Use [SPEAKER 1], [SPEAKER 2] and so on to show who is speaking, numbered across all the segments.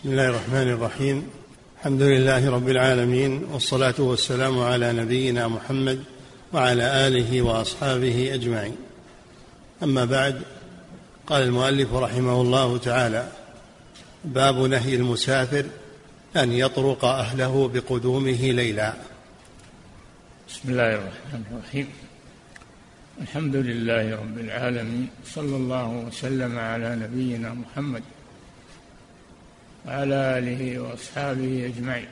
[SPEAKER 1] بسم الله الرحمن الرحيم. الحمد لله رب العالمين والصلاة والسلام على نبينا محمد وعلى آله وأصحابه أجمعين. أما بعد قال المؤلف رحمه الله تعالى باب نهي المسافر أن يطرق أهله بقدومه ليلا.
[SPEAKER 2] بسم الله الرحمن الرحيم. الحمد لله رب العالمين صلى الله وسلم على نبينا محمد وعلى آله وأصحابه أجمعين.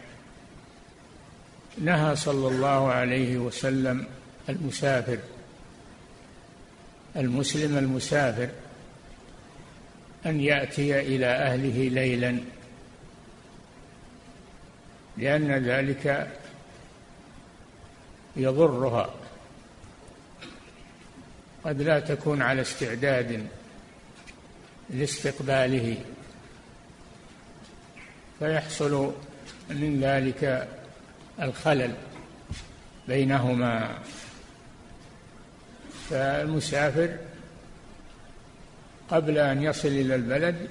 [SPEAKER 2] نهى صلى الله عليه وسلم المسافر المسلم المسافر أن يأتي إلى أهله ليلا لأن ذلك يضرها. قد لا تكون على استعداد لاستقباله. فيحصل من ذلك الخلل بينهما. فالمسافر قبل أن يصل إلى البلد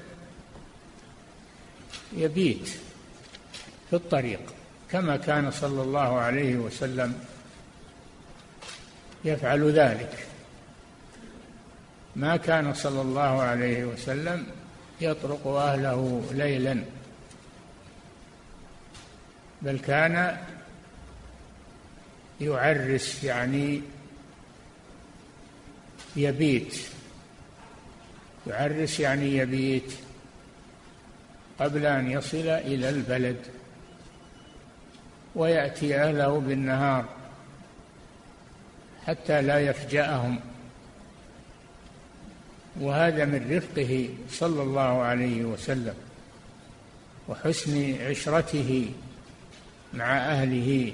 [SPEAKER 2] يبيت في الطريق كما كان صلى الله عليه وسلم يفعل ذلك. ما كان صلى الله عليه وسلم يطرق أهله ليلا. بل كان يعرس يعني يبيت. يعرس يعني يبيت قبل أن يصل إلى البلد ويأتي أهله بالنهار حتى لا يفجأهم. وهذا من رفقه صلى الله عليه وسلم وحسن عشرته. مع أهله.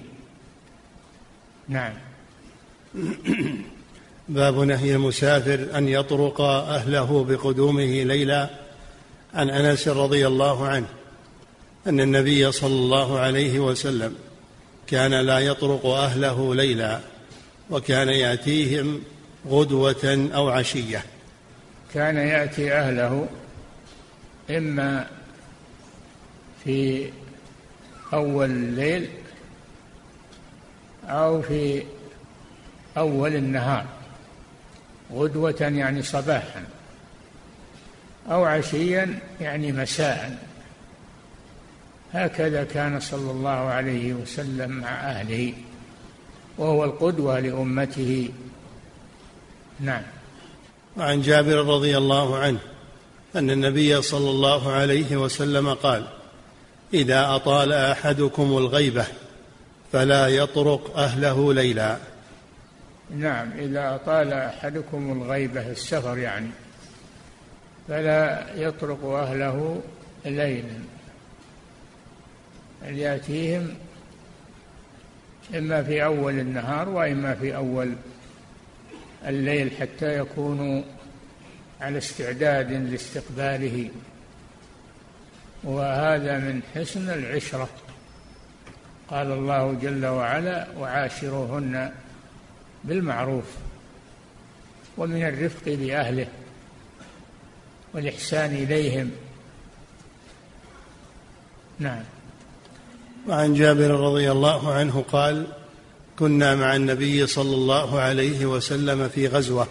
[SPEAKER 2] نعم.
[SPEAKER 1] باب نهي المسافر أن يطرق أهله بقدومه ليلا عن أنس رضي الله عنه أن النبي صلى الله عليه وسلم كان لا يطرق أهله ليلا وكان يأتيهم غدوة أو عشية.
[SPEAKER 2] كان يأتي أهله إما في أول الليل أو في أول النهار غدوة يعني صباحا أو عشيا يعني مساء. هكذا كان صلى الله عليه وسلم مع أهله وهو القدوة لأمته. نعم.
[SPEAKER 1] وعن جابر رضي الله عنه أن النبي صلى الله عليه وسلم قال إذا أطال أحدكم الغيبة فلا يطرق أهله ليلا.
[SPEAKER 2] نعم إذا أطال أحدكم الغيبة السفر يعني فلا يطرق أهله ليلا. بل يأتيهم إما في أول النهار وإما في أول الليل حتى يكونوا على استعداد لاستقباله؟ وهذا من حسن العشرة. قال الله جل وعلا وعاشروهن بالمعروف ومن الرفق باهله والإحسان إليهم. نعم.
[SPEAKER 1] وعن جابر رضي الله عنه قال كنا مع النبي صلى الله عليه وسلم في غزوة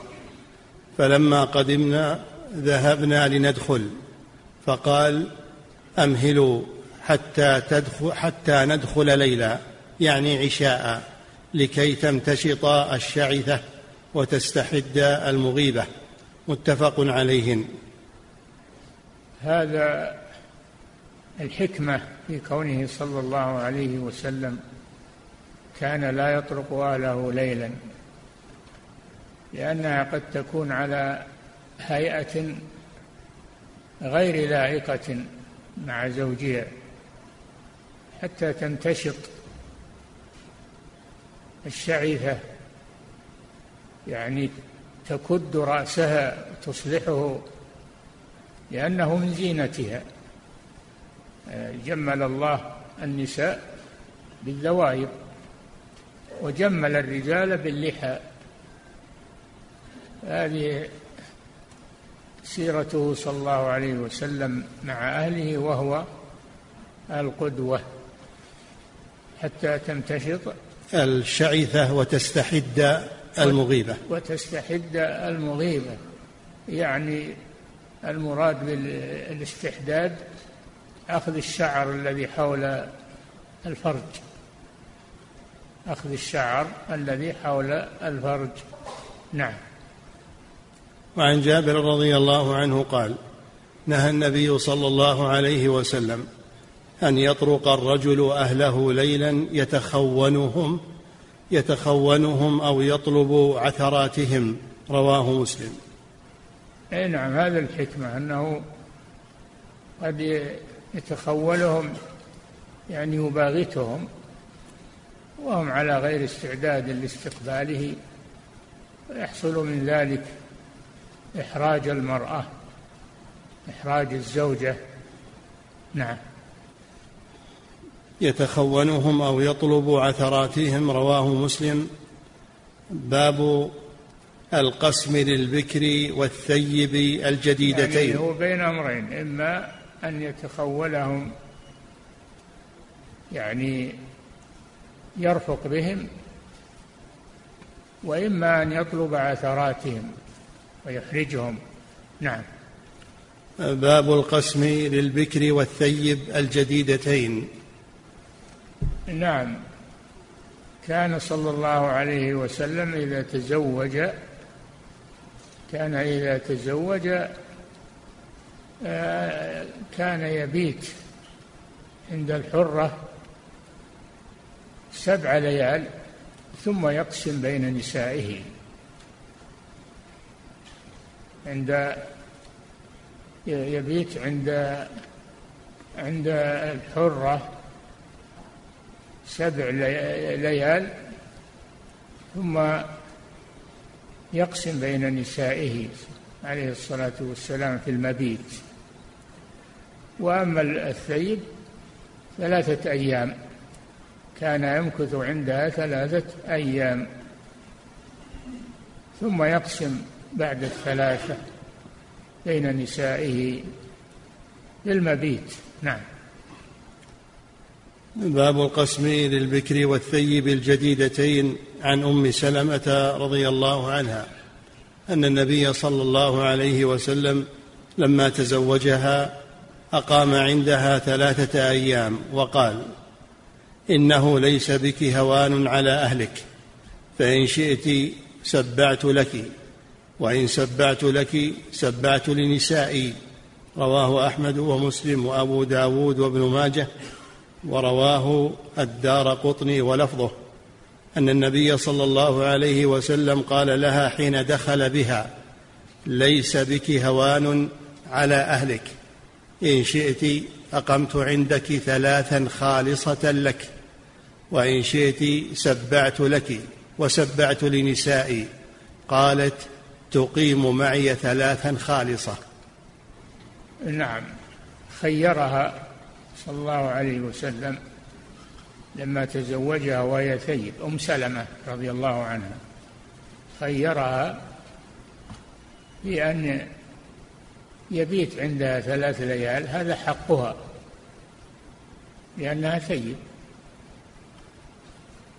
[SPEAKER 1] فلما قدمنا ذهبنا لندخل فقال أمهلوا حتى تدخل حتى ندخل ليلا يعني عشاء لكي تمتشط الشعثة وتستحد المغيبة. متفق عليهن.
[SPEAKER 2] هذا الحكمة في كونه صلى الله عليه وسلم كان لا يطرق أهله ليلا لأنها قد تكون على هيئة غير لائقه مع زوجها حتى تنتشط الشعيفة يعني تكد رأسها تصلحه لأنه من زينتها. جمل الله النساء بالذوائب وجمل الرجال باللحى. هذه سيرته صلى الله عليه وسلم مع أهله وهو القدوة حتى تمتشط
[SPEAKER 1] الشعثة وتستحد المغيبة.
[SPEAKER 2] وتستحد المغيبة. يعني المراد بالاستحداد أخذ الشعر الذي حول الفرج. أخذ الشعر الذي حول الفرج. نعم.
[SPEAKER 1] وعن جابر رضي الله عنه قال نهى النبي صلى الله عليه وسلم أن يطرق الرجل أهله ليلا يتخونهم يتخونهم أو يطلب عثراتهم. رواه مسلم.
[SPEAKER 2] أي نعم هذا الحكمة أنه قد يتخولهم يعني يباغتهم وهم على غير استعداد لاستقباله ويحصل من ذلك إحراج المرأة إحراج الزوجة. نعم.
[SPEAKER 1] يتخونهم أو يطلب عثراتهم رواه مسلم. باب القسم للبكر والثيب الجديدتين.
[SPEAKER 2] يعني هو بين أمرين إما أن يتخولهم يعني يرفق بهم وإما أن يطلب عثراتهم. ويحرجهم نعم.
[SPEAKER 1] باب القسم للبكر والثيب الجديدتين.
[SPEAKER 2] نعم. كان صلى الله عليه وسلم إذا تزوج كان إذا تزوج آه، كان يبيت عند الحرة سبع ليال ثم يقسم بين نسائه. عند يبيت عند عند الحرة سبع ليال ثم يقسم بين نسائه عليه الصلاة والسلام في المبيت. وأما الثيب ثلاثة أيام كان يمكث عندها ثلاثة أيام ثم يقسم بعد الثلاثة بين نسائه للمبيت. نعم.
[SPEAKER 1] باب القسم للبكر والثيب الجديدتين عن أم سلمة رضي الله عنها أن النبي صلى الله عليه وسلم لما تزوجها أقام عندها ثلاثة أيام وقال إنه ليس بك هوان على أهلك فإن شئت سبعت لك. وإن سبعت لك سبعت لنسائي رواه أحمد ومسلم وأبو داود وابن ماجه ورواه الدار قطني ولفظه أن النبي صلى الله عليه وسلم قال لها حين دخل بها ليس بك هوان على أهلك إن شئت أقمت عندك ثلاثا خالصة لك وإن شئت سبعت لك وسبعت لنسائي قالت تقيم معي ثلاثا خالصة.
[SPEAKER 2] نعم. خيرها صلى الله عليه وسلم لما تزوجها وهي ثيب أم سلمة رضي الله عنها. خيرها بأن يبيت عندها ثلاث ليال هذا حقها لأنها ثيب.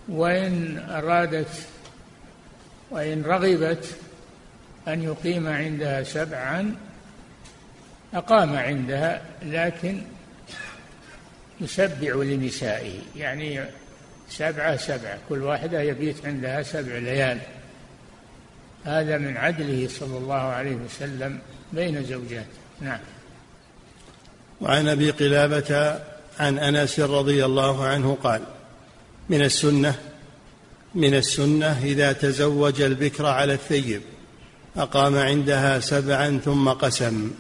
[SPEAKER 2] وإن أرادت وإن رغبت أن يقيم عندها سبعا أقام عندها لكن يسبع لنسائه. يعني سبعة سبعة كل واحدة يبيت عندها سبع ليال. هذا من عدله صلى الله عليه وسلم بين زوجاته. نعم.
[SPEAKER 1] وعن أبي قلابة عن أنس رضي الله عنه قال من السنة من السنة إذا تزوج البكر على الثيب أقام عندها سبعا ثم قسم.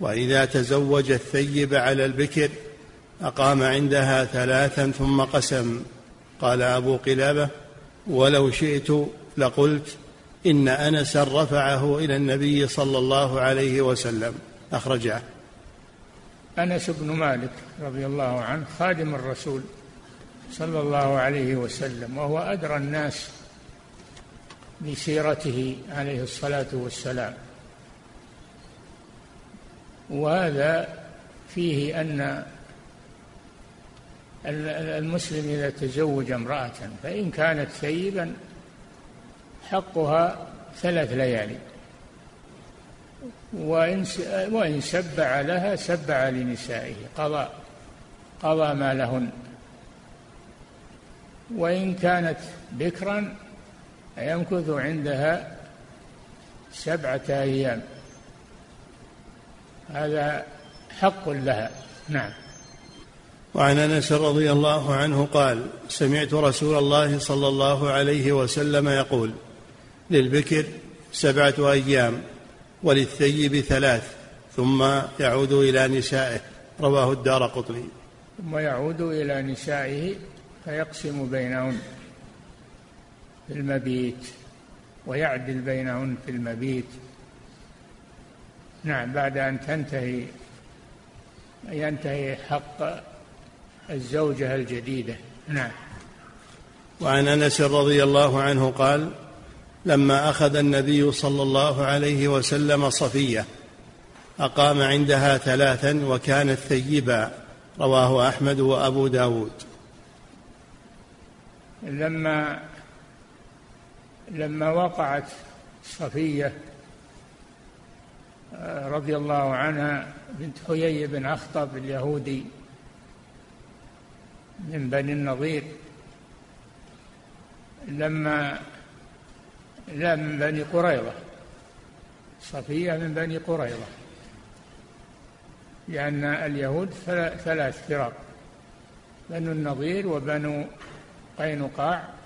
[SPEAKER 1] وإذا تزوج الثيب على البكر أقام عندها ثلاثا ثم قسم. قال أبو قلابة ولو شئت لقلت إن انسا رفعه إلى النبي صلى الله عليه وسلم. أخرجه.
[SPEAKER 2] أنس بن مالك رضي الله عنه خادم الرسول صلى الله عليه وسلم وهو أدرى الناس بسيرته عليه الصلاة والسلام. وهذا فيه أن المسلم إذا تزوج امرأة فإن كانت ثيبا حقها ثلاث ليالي. وإن وإن سبع لها سبع لنسائه قضى قضى ما لهن. وإن كانت بكرا يمكث عندها سبعة أيام. هذا حق لها. نعم.
[SPEAKER 1] وعن أنس رضي الله عنه قال سمعت رسول الله صلى الله عليه وسلم يقول للبكر سبعة أيام وللثيب ثلاث ثم يعود إلى نسائه. رواه الدار قطني.
[SPEAKER 2] ثم يعود إلى نسائه فيقسم بينهن. في المبيت ويعدل بينهن في المبيت. نعم بعد أن تنتهي ينتهي حق الزوجة الجديدة. نعم.
[SPEAKER 1] وعن أنس رضي الله عنه قال لما أخذ النبي صلى الله عليه وسلم صفية أقام عندها ثلاثا وكانت ثيبا رواه أحمد وأبو داود.
[SPEAKER 2] لما لما وقعت صفية رضي الله عنها بنت حيي بن أخطب اليهودي من بني النضير لما لا من بني قريظة. صفية من بني قريظة. لأن اليهود ثلاث فرق بنو النضير وبنو قينقاع.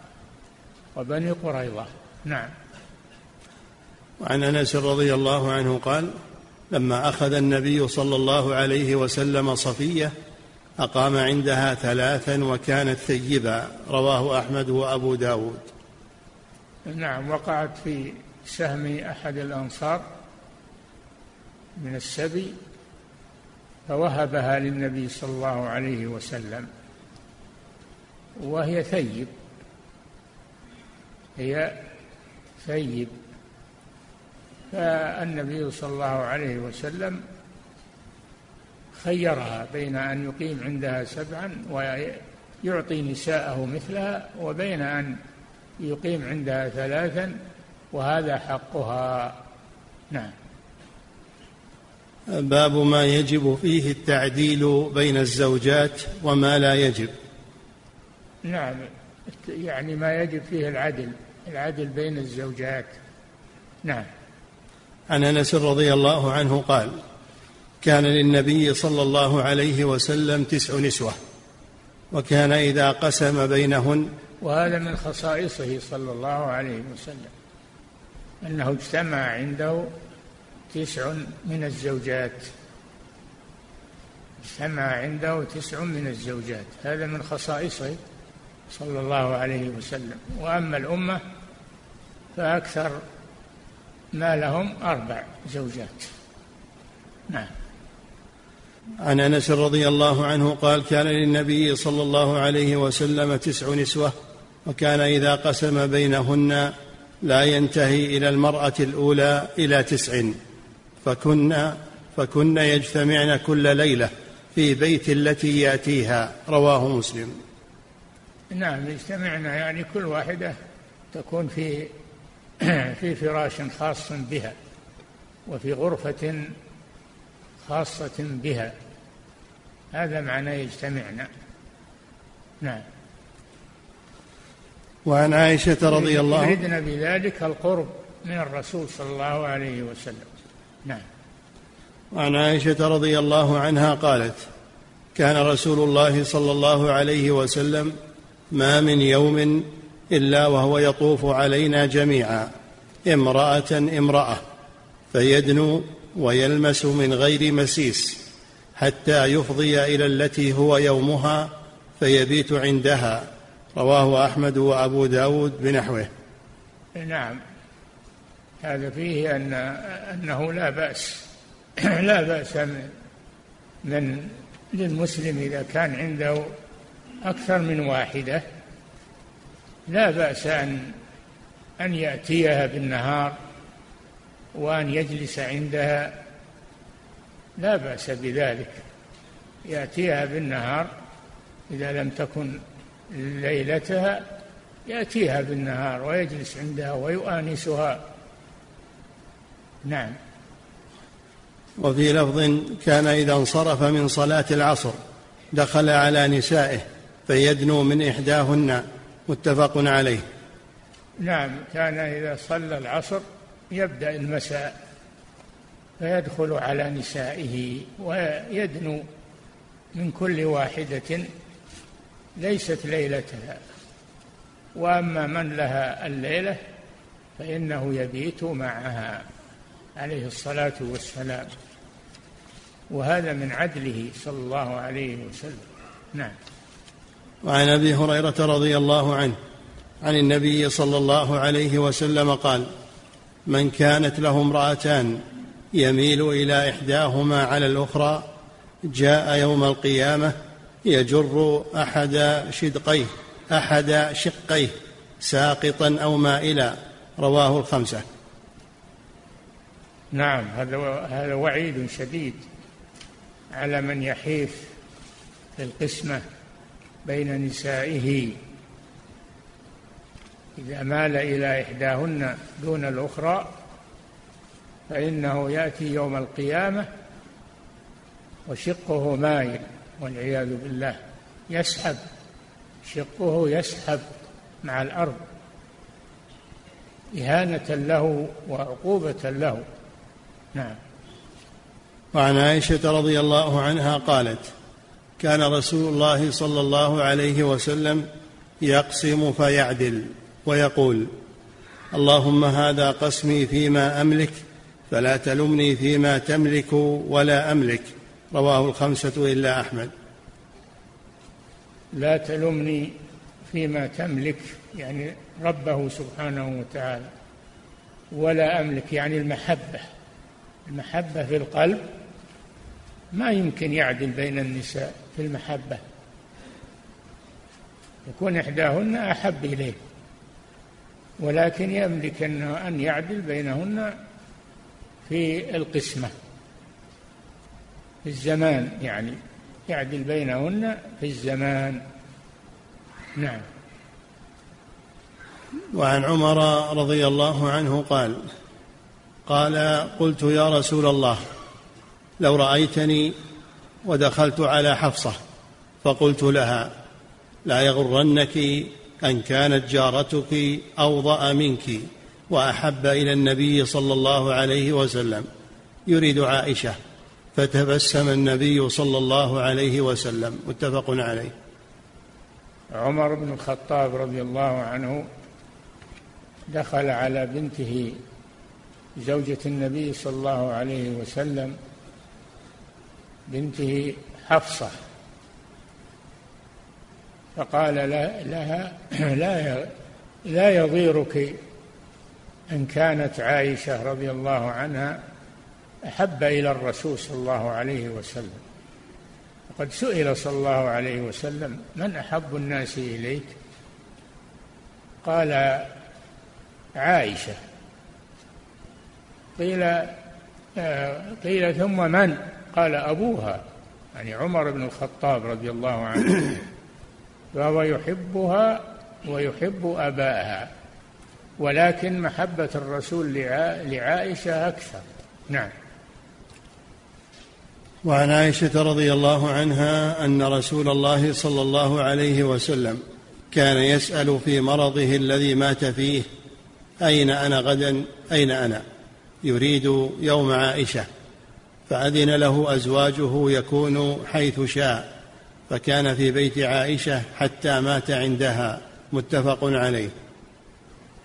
[SPEAKER 2] وبني قريظة. نعم.
[SPEAKER 1] وعن أنس رضي الله عنه قال لما أخذ النبي صلى الله عليه وسلم صفية أقام عندها ثلاثا وكانت ثيبا. رواه أحمد وأبو داود.
[SPEAKER 2] نعم وقعت في سهم أحد الأنصار من السبي فوهبها للنبي صلى الله عليه وسلم وهي ثيب. هي ثيب فالنبي صلى الله عليه وسلم خيرها بين أن يقيم عندها سبعا ويعطي نساءه مثلها وبين أن يقيم عندها ثلاثا وهذا حقها. نعم.
[SPEAKER 1] باب ما يجب فيه التعديل بين الزوجات وما لا يجب.
[SPEAKER 2] نعم. يعني ما يجب فيه العدل. العدل بين الزوجات. نعم.
[SPEAKER 1] عن أنس رضي الله عنه قال كان للنبي صلى الله عليه وسلم تسع نسوة وكان إذا قسم بينهن
[SPEAKER 2] وهذا من خصائصه صلى الله عليه وسلم أنه اجتمع عنده تسع من الزوجات. اجتمع عنده تسع من الزوجات. هذا من خصائصه. صلى الله عليه وسلم. وأما الأمة فأكثر ما لهم أربع زوجات. نعم.
[SPEAKER 1] عن أنس رضي الله عنه قال كان للنبي صلى الله عليه وسلم تسع نسوة وكان إذا قسم بينهن لا ينتهي إلى المرأة الأولى إلى تسع. فكن فكن يجتمعن كل ليلة في بيت التي يأتيها رواه مسلم.
[SPEAKER 2] نعم يجتمعن يعني كل واحدة تكون في في فراش خاص بها وفي غرفة خاصة بها. هذا معنى يجتمعنا. نعم.
[SPEAKER 1] وعن عائشة رضي الله
[SPEAKER 2] يريدنا بذلك القرب من الرسول صلى الله عليه وسلم. نعم.
[SPEAKER 1] وعن عائشة رضي الله عنها قالت كان رسول الله صلى الله عليه وسلم ما من يوم إلا وهو يطوف علينا جميعا امرأة امرأة فيدنو ويلمس من غير مسيس حتى يفضي إلى التي هو يومها فيبيت عندها. رواه أحمد وأبو داود بنحوه.
[SPEAKER 2] نعم. هذا فيه أن أنه لا بأس. لا بأس من, للمسلم إذا كان عنده أكثر من واحدة. لا بأس أن أن يأتيها بالنهار وأن يجلس عندها. لا بأس بذلك. يأتيها بالنهار. إذا لم تكن ليلتها يأتيها بالنهار ويجلس عندها ويؤانسها. نعم.
[SPEAKER 1] وفي لفظ كان إذا انصرف من صلاة العصر دخل على نسائه. فيدنو من إحداهن متفق عليه.
[SPEAKER 2] نعم كان إذا صلى العصر يبدأ المساء فيدخل على نسائه ويدنو من كل واحدة ليست ليلتها. وأما من لها الليلة فإنه يبيت معها عليه الصلاة والسلام. وهذا من عدله صلى الله عليه وسلم. نعم.
[SPEAKER 1] وعن أبي هريرة رضي الله عنه عن النبي صلى الله عليه وسلم قال من كانت له امرأتان يميل إلى إحداهما على الأخرى جاء يوم القيامة يجر أحد شدقيه أحد شقيه ساقطا أو مائلا. رواه الخمسة.
[SPEAKER 2] نعم هذا هذا وعيد شديد على من يحيف القسمة. بين نسائه. إذا مال إلى إحداهن دون الأخرى فإنه يأتي يوم القيامة وشقه مايل والعياذ بالله. يسحب شقه يسحب مع الأرض. إهانة له وعقوبة له. نعم.
[SPEAKER 1] وعن عائشة رضي الله عنها قالت كان رسول الله صلى الله عليه وسلم يقسم فيعدل ويقول اللهم هذا قسمي فيما أملك فلا تلمني فيما تملك ولا أملك. رواه الخمسة إلا أحمد.
[SPEAKER 2] لا تلمني فيما تملك يعني ربه سبحانه وتعالى ولا أملك يعني المحبة. المحبة في القلب ما يمكن يعدل بين النساء. في المحبة. يكون إحداهن أحب إليه ولكن يملك ان يعدل بينهن في القسمة في الزمان يعني يعدل بينهن في الزمان. نعم.
[SPEAKER 1] وعن عمر رضي الله عنه قال قال قلت يا رسول الله لو رأيتني ودخلت على حفصة فقلت لها لا يغرنك أن كانت جارتك أوضأ منك وأحب إلى النبي صلى الله عليه وسلم. يريد عائشة فتبسم النبي صلى الله عليه وسلم متفق عليه.
[SPEAKER 2] عمر بن الخطاب رضي الله عنه دخل على بنته زوجة النبي صلى الله عليه وسلم بنته حفصة. فقال لها لا لا يضيرك أن كانت عائشة رضي الله عنها أحب إلى الرسول صلى الله عليه وسلم. وقد سئل صلى الله عليه وسلم من أحب الناس إليك؟ قال عائشة. قيل قيل ثم من؟ قال أبوها يعني عمر بن الخطاب رضي الله عنه. فهو يحبها ويحب أباها ولكن محبة الرسول لعائشة أكثر. نعم.
[SPEAKER 1] وعن عائشة رضي الله عنها أن رسول الله صلى الله عليه وسلم كان يسأل في مرضه الذي مات فيه أين أنا غدا؟ أين أنا؟ يريد يوم عائشة فأذن له أزواجه يكون حيث شاء فكان في بيت عائشة حتى مات عندها متفق عليه.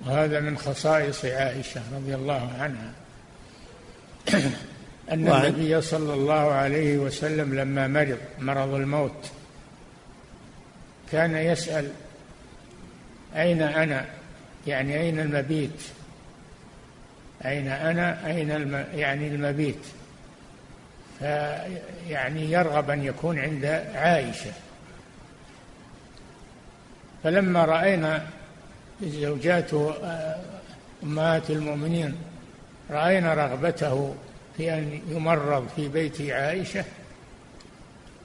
[SPEAKER 2] وهذا من خصائص عائشة رضي الله عنها. أن النبي صلى الله عليه وسلم لما مرض مرض الموت كان يسأل أين أنا؟ يعني أين المبيت؟ أين أنا؟ أين الم يعني المبيت. فيعني يرغب أن يكون عند عائشة. فلما رأينا زوجاته آه، أمهات المؤمنين رأينا رغبته في أن يمرض في بيت عائشة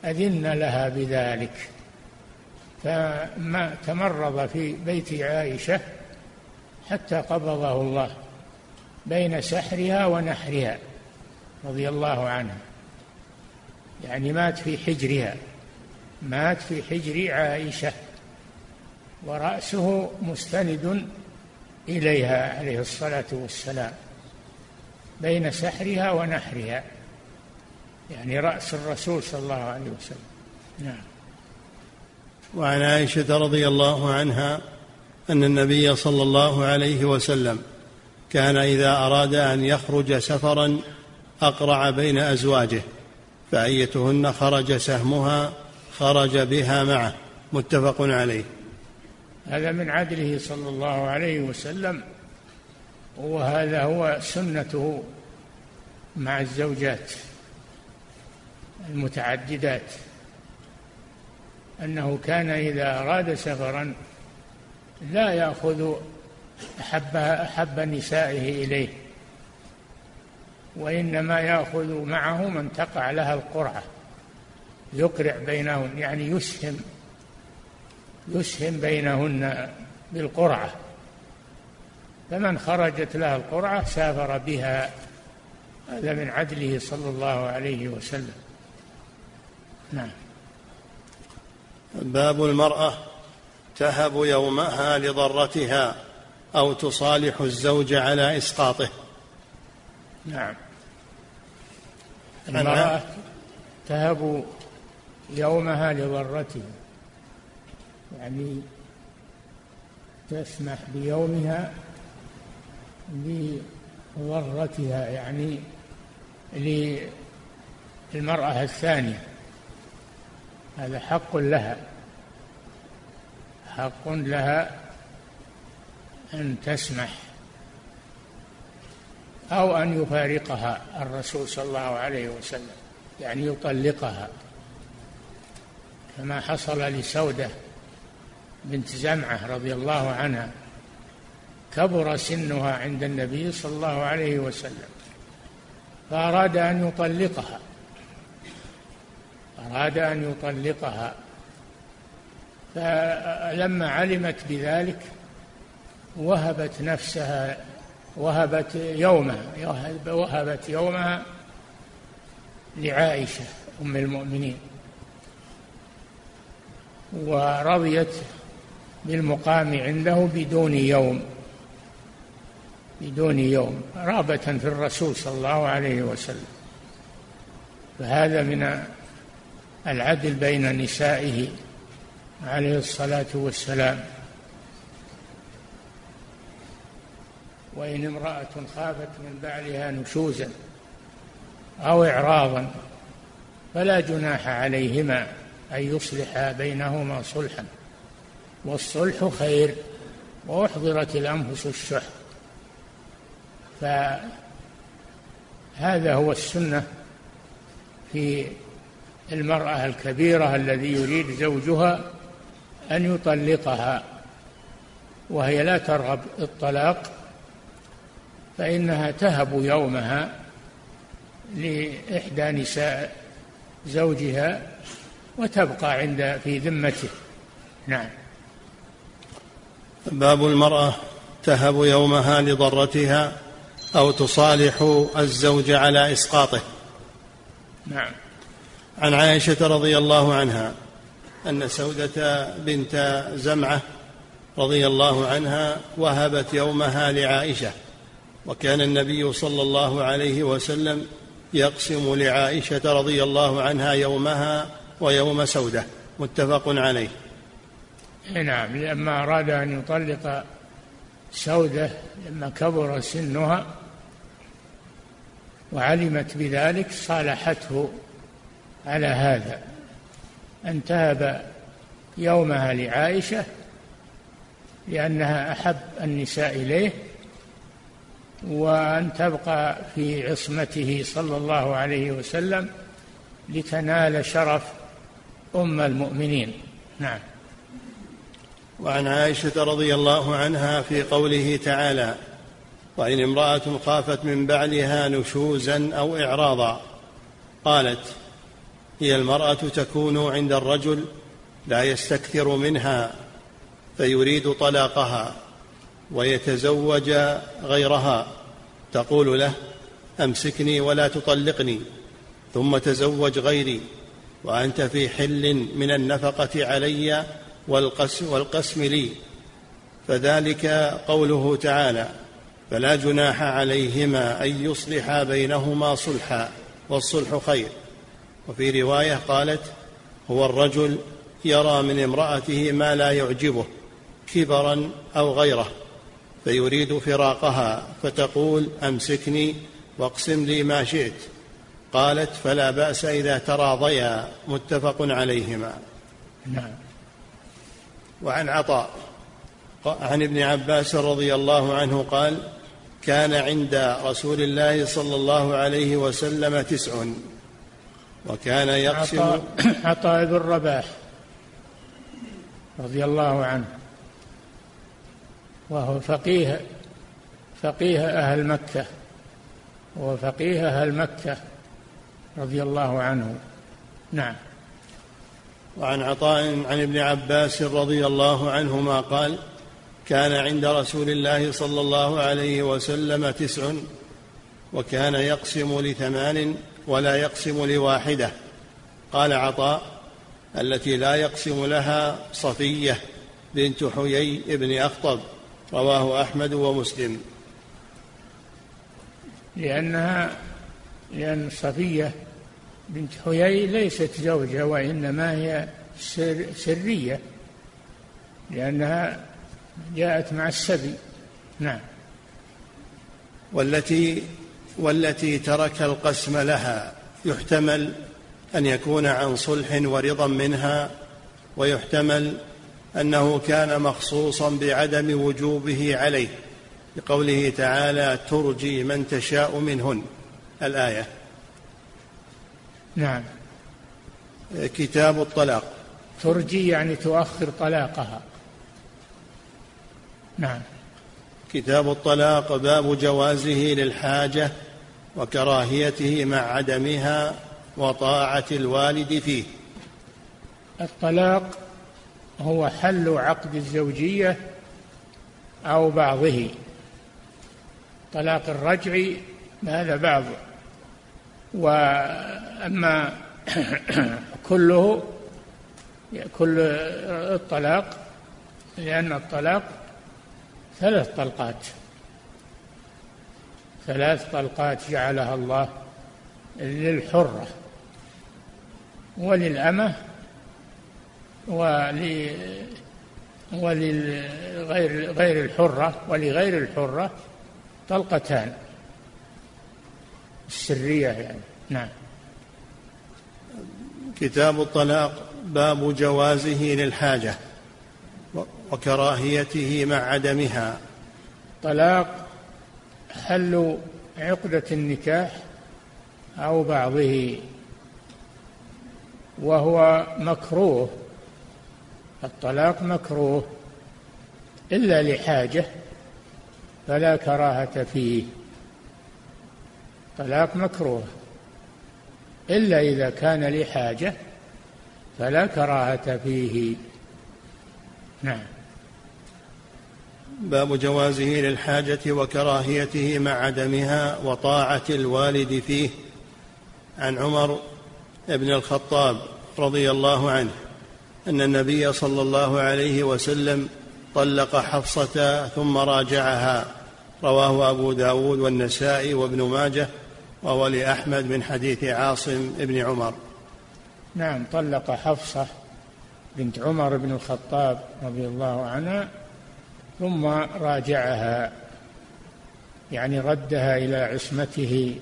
[SPEAKER 2] أذن لها بذلك. فما تمرض في بيت عائشة حتى قبضه الله. بين سحرها ونحرها رضي الله عنها. يعني مات في حجرها مات في حجر عائشة ورأسه مستند إليها عليه الصلاة والسلام بين سحرها ونحرها يعني رأس الرسول صلى الله عليه وسلم. نعم.
[SPEAKER 1] وعن عائشة رضي الله عنها أن النبي صلى الله عليه وسلم كان إذا أراد أن يخرج سفرا أقرع بين أزواجه فأيتهن خرج سهمها خرج بها معه. متفق عليه.
[SPEAKER 2] هذا من عدله صلى الله عليه وسلم وهذا هو سنته مع الزوجات المتعددات. أنه كان إذا أراد سفرا لا يأخذ احب أحب نسائه إليه. وإنما يأخذ معه من تقع لها القرعة. يقرع بينهن يعني يسهم يسهم بينهن بالقرعة. فمن خرجت لها القرعة سافر بها. هذا من عدله صلى الله عليه وسلم. نعم.
[SPEAKER 1] باب المرأة تهب يومها لضرتها. أو تصالح الزوج على إسقاطه.
[SPEAKER 2] نعم. المرأة تهب يومها لضرتها. يعني تسمح بيومها لضرتها يعني للمرأة الثانية. هذا حق لها. حق لها أن تسمح أو أن يفارقها الرسول صلى الله عليه وسلم يعني يطلقها. كما حصل لسودة بنت زمعة رضي الله عنها كبر سنها عند النبي صلى الله عليه وسلم فأراد أن يطلقها. أراد أن يطلقها. فلما علمت بذلك وهبت نفسها وهبت يومها وهبت يومها لعائشة أم المؤمنين. ورضيت بالمقام عنده بدون يوم بدون يوم رغبة في الرسول صلى الله عليه وسلم. فهذا من العدل بين نسائه عليه الصلاة والسلام. وإن امرأة خافت من بعلها نشوزا أو إعراضا فلا جناح عليهما أن يصلحا بينهما صلحا. والصلح خير وأحضرت الأنفس الشح. فهذا هو السنة في المرأة الكبيرة الذي يريد زوجها أن يطلقها وهي لا ترغب الطلاق فإنها تهب يومها لإحدى نساء زوجها وتبقى عند في ذمته. نعم.
[SPEAKER 1] باب المرأة تهب يومها لضرتها أو تصالح الزوج على إسقاطه.
[SPEAKER 2] نعم.
[SPEAKER 1] عن عائشة رضي الله عنها أن سودة بنت زمعة رضي الله عنها وهبت يومها لعائشة. وكان النبي صلى الله عليه وسلم يقسم لعائشة رضي الله عنها يومها ويوم سودة. متفق عليه.
[SPEAKER 2] نعم. لما أراد أن يطلق سودة لما كبر سنها وعلمت بذلك صالحته على هذا. أن تهب يومها لعائشة لأنها أحب النساء إليه وأن تبقى في عصمته صلى الله عليه وسلم لتنال شرف أم المؤمنين. نعم.
[SPEAKER 1] وعن عائشة رضي الله عنها في قوله تعالى وإن امرأة خافت من بعلها نشوزا أو اعراضا قالت هي المرأة تكون عند الرجل لا يستكثر منها فيريد طلاقها. ويتزوج غيرها. تقول له أمسكني ولا تطلقني ثم تزوج غيري وأنت في حل من النفقة علي والقسم, والقسم لي. فذلك قوله تعالى فلا جناح عليهما أن يصلحا بينهما صلحا والصلح خير. وفي رواية قالت هو الرجل يرى من امرأته ما لا يعجبه كبرا أو غيره. فيريد فراقها فتقول أمسكني واقسم لي ما شئت. قالت فلا بأس إذا تراضيا متفق عليهما.
[SPEAKER 2] نعم.
[SPEAKER 1] وعن عطاء عن ابن عباس رضي الله عنه قال كان عند رسول الله صلى الله عليه وسلم تسع. وكان يقسم عطاء,
[SPEAKER 2] عطاء بن رباح رضي الله عنه. وهو فقيه فقيه أهل مكة وفقيه أهل مكة رضي الله عنه. نعم.
[SPEAKER 1] وعن عطاء عن ابن عباس رضي الله عنهما قال كان عند رسول الله صلى الله عليه وسلم تسع وكان يقسم لثمان ولا يقسم لواحدة. قال عطاء التي لا يقسم لها صفية بنت حيي بن أخطب. رواه أحمد ومسلم.
[SPEAKER 2] لأنها لأن صفية بنت حيي ليست زوجة وإنما هي سر سرية لأنها جاءت مع السبي. نعم.
[SPEAKER 1] والتي والتي ترك القسم لها يحتمل أن يكون عن صلح ورضا منها ويحتمل أنه كان مخصوصا بعدم وجوبه عليه بقوله تعالى ترجي من تشاء منهن. الآية.
[SPEAKER 2] نعم.
[SPEAKER 1] كتاب الطلاق.
[SPEAKER 2] ترجي يعني تؤخر طلاقها. نعم.
[SPEAKER 1] كتاب الطلاق باب جوازه للحاجة وكراهيته مع عدمها وطاعة الوالد فيه.
[SPEAKER 2] الطلاق هو حل عقد الزوجية أو بعضه. طلاق الرجعي هذا بعض. وأما كله كل الطلاق لأن الطلاق ثلاث طلقات. ثلاث طلقات جعلها الله للحرة وللأمة ول وللغير غير الحرة ولغير الحرة طلقتان. السرية يعني. نعم.
[SPEAKER 1] كتاب الطلاق باب جوازه للحاجة وكراهيته مع عدمها.
[SPEAKER 2] طلاق حل عقدة النكاح أو بعضه وهو مكروه الطلاق مكروه إلا لحاجة فلا كراهة فيه. طلاق مكروه إلا إذا كان لحاجة فلا كراهة فيه. نعم.
[SPEAKER 1] باب جوازه للحاجة وكراهيته مع عدمها وطاعة الوالد فيه. عن عمر بن الخطاب رضي الله عنه. أن النبي صلى الله عليه وسلم طلق حفصة ثم راجعها. رواه أبو داود والنسائي وابن ماجه وهو لأحمد من حديث عاصم بن عمر.
[SPEAKER 2] نعم طلق حفصة بنت عمر بن الخطاب رضي الله عنها ثم راجعها يعني ردها إلى عصمته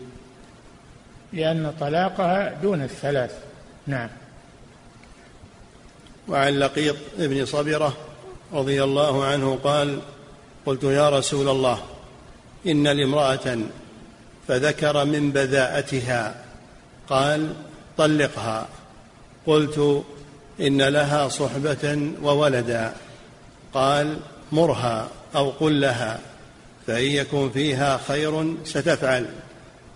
[SPEAKER 2] لأن طلاقها دون الثلاث. نعم.
[SPEAKER 1] وعن لقيط بن صبرة رضي الله عنه قال قلت يا رسول الله إن لامرأة فذكر من بذاءتها. قال طلقها. قلت إن لها صحبة وولدا. قال مرها أو قل لها فإن يكن فيها خير ستفعل.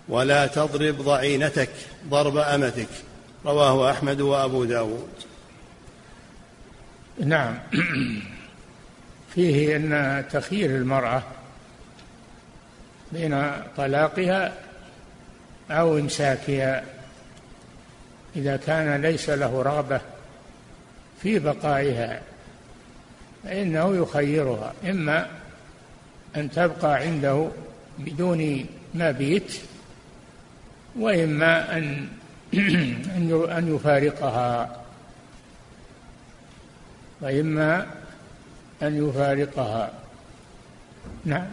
[SPEAKER 1] ولا تضرب ضعينتك ضرب أمتك. رواه أحمد وأبو داود.
[SPEAKER 2] نعم. فيه أن تخيير المرأة بين طلاقها أو إمساكها إذا كان ليس له رغبة في بقائها فإنه يخيرها إما أن تبقى عنده بدون مبيت وإما أن أن يفارقها. وإما أن يفارقها. نعم.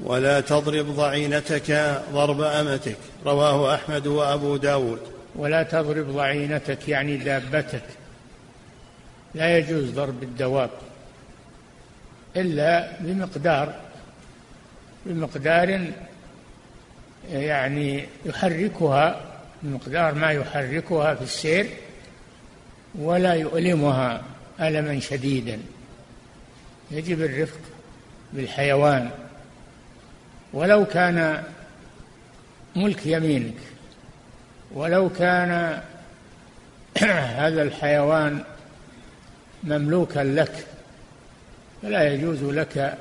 [SPEAKER 1] ولا تضرب ضعينتك ضرب أمتك. رواه أحمد وأبو داود.
[SPEAKER 2] ولا تضرب ضعينتك يعني دابتك. لا يجوز ضرب الدواب. إلا بمقدار. بمقدار يعني يحركها. بمقدار ما يحركها في السير. ولا يؤلمها ألما شديدا. يجب الرفق بالحيوان. ولو كان ملك يمينك ولو كان هذا الحيوان مملوكا لك فلا يجوز لك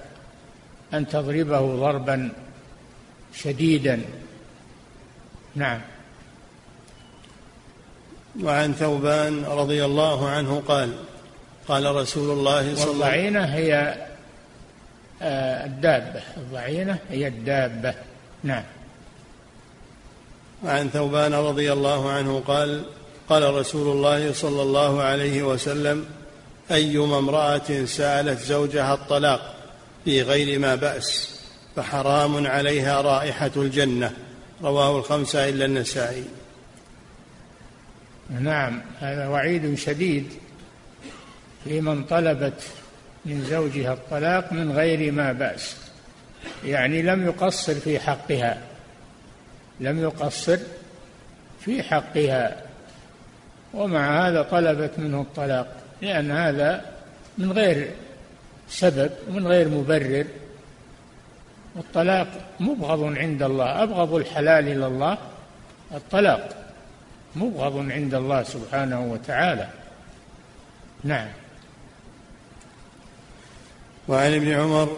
[SPEAKER 2] أن تضربه ضربا شديدا. نعم.
[SPEAKER 1] وعن ثوبان رضي الله عنه قال قال رسول الله صلى الله عليه
[SPEAKER 2] وسلم هي آه، الدابة. الضعينة هي الدابة. نعم.
[SPEAKER 1] وعن ثوبان رضي الله عنه قال قال رسول الله صلى الله عليه وسلم أيما امرأة سألت زوجها الطلاق في غير ما بأس فحرام عليها رائحة الجنة. رواه الخمسة إلا النسائي.
[SPEAKER 2] نعم هذا وعيد شديد في من طلبت من زوجها الطلاق من غير ما بأس يعني لم يقصر في حقها لم يقصر في حقها ومع هذا طلبت منه الطلاق لأن هذا من غير سبب ومن غير مبرر والطلاق مبغض عند الله أبغض الحلال إلى الله الطلاق. مبغض عند الله سبحانه وتعالى. نعم.
[SPEAKER 1] وعن ابن عمر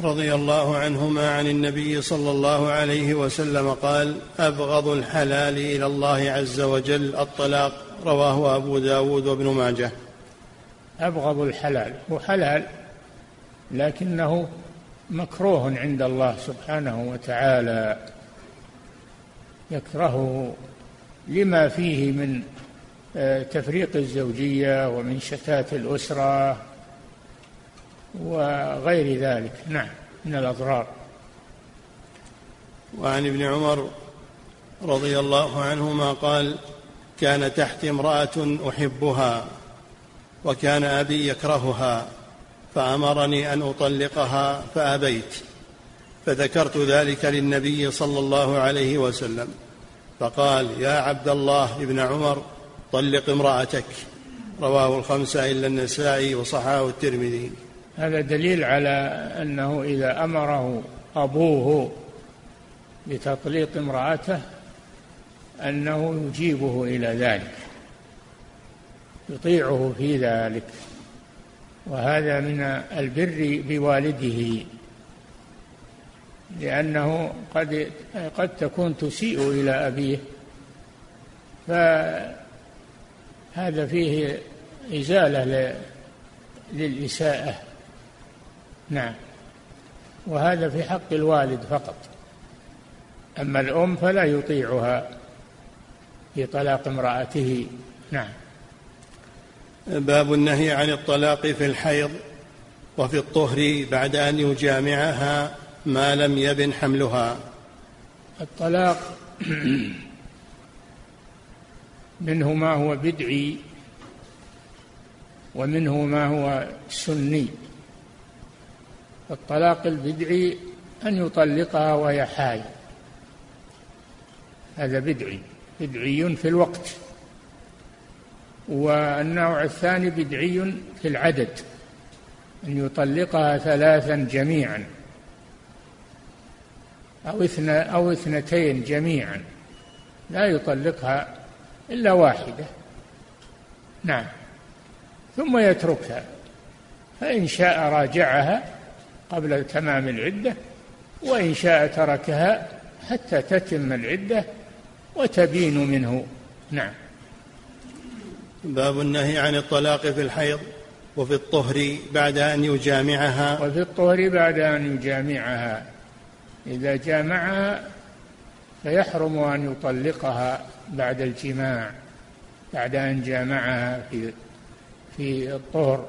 [SPEAKER 1] رضي الله عنهما عن النبي صلى الله عليه وسلم قال أبغض الحلال إلى الله عز وجل. الطلاق رواه أبو داود وابن ماجه.
[SPEAKER 2] أبغض الحلال. هو حلال لكنه مكروه عند الله سبحانه وتعالى. يكرهه. لما فيه من آه، تفريق الزوجية ومن شتات الأسرة وغير ذلك. نعم من الأضرار.
[SPEAKER 1] وعن ابن عمر رضي الله عنهما قال كان تحت امرأة أحبها وكان أبي يكرهها فأمرني أن أطلقها فأبيت فذكرت ذلك للنبي صلى الله عليه وسلم. فقال يا عبد الله ابن عمر طلق امرأتك. رواه الخمسة إلا النسائي وصححه الترمذي.
[SPEAKER 2] هذا دليل على أنه إذا أمره أبوه بتطليق امرأته أنه يجيبه إلى ذلك يطيعه في ذلك وهذا من البر بوالده. لأنه قد قد تكون تسيء إلى أبيه. فهذا فيه إزالة للإساءة. نعم. وهذا في حق الوالد فقط. أما الأم فلا يطيعها في طلاق امرأته. نعم.
[SPEAKER 1] باب النهي عن الطلاق في الحيض وفي الطهر بعد أن يجامعها ما لم يبن حملها.
[SPEAKER 2] الطلاق منه ما هو بدعي ومنه ما هو سني. الطلاق البدعي أن يطلقها وهي حائض. هذا بدعي بدعي في الوقت. والنوع الثاني بدعي في العدد أن يطلقها ثلاثا جميعا. أو اثنى أو اثنتين جميعا. لا يطلقها إلا واحدة. نعم. ثم يتركها. فإن شاء راجعها قبل تمام العدة وإن شاء تركها حتى تتم العدة وتبين منه. نعم.
[SPEAKER 1] باب النهي عن الطلاق في الحيض وفي الطهر بعد أن يجامعها.
[SPEAKER 2] وفي الطهر بعد أن يجامعها. إذا جامعها فيحرم أن يطلقها بعد الجماع بعد أن جامعها في في الطهر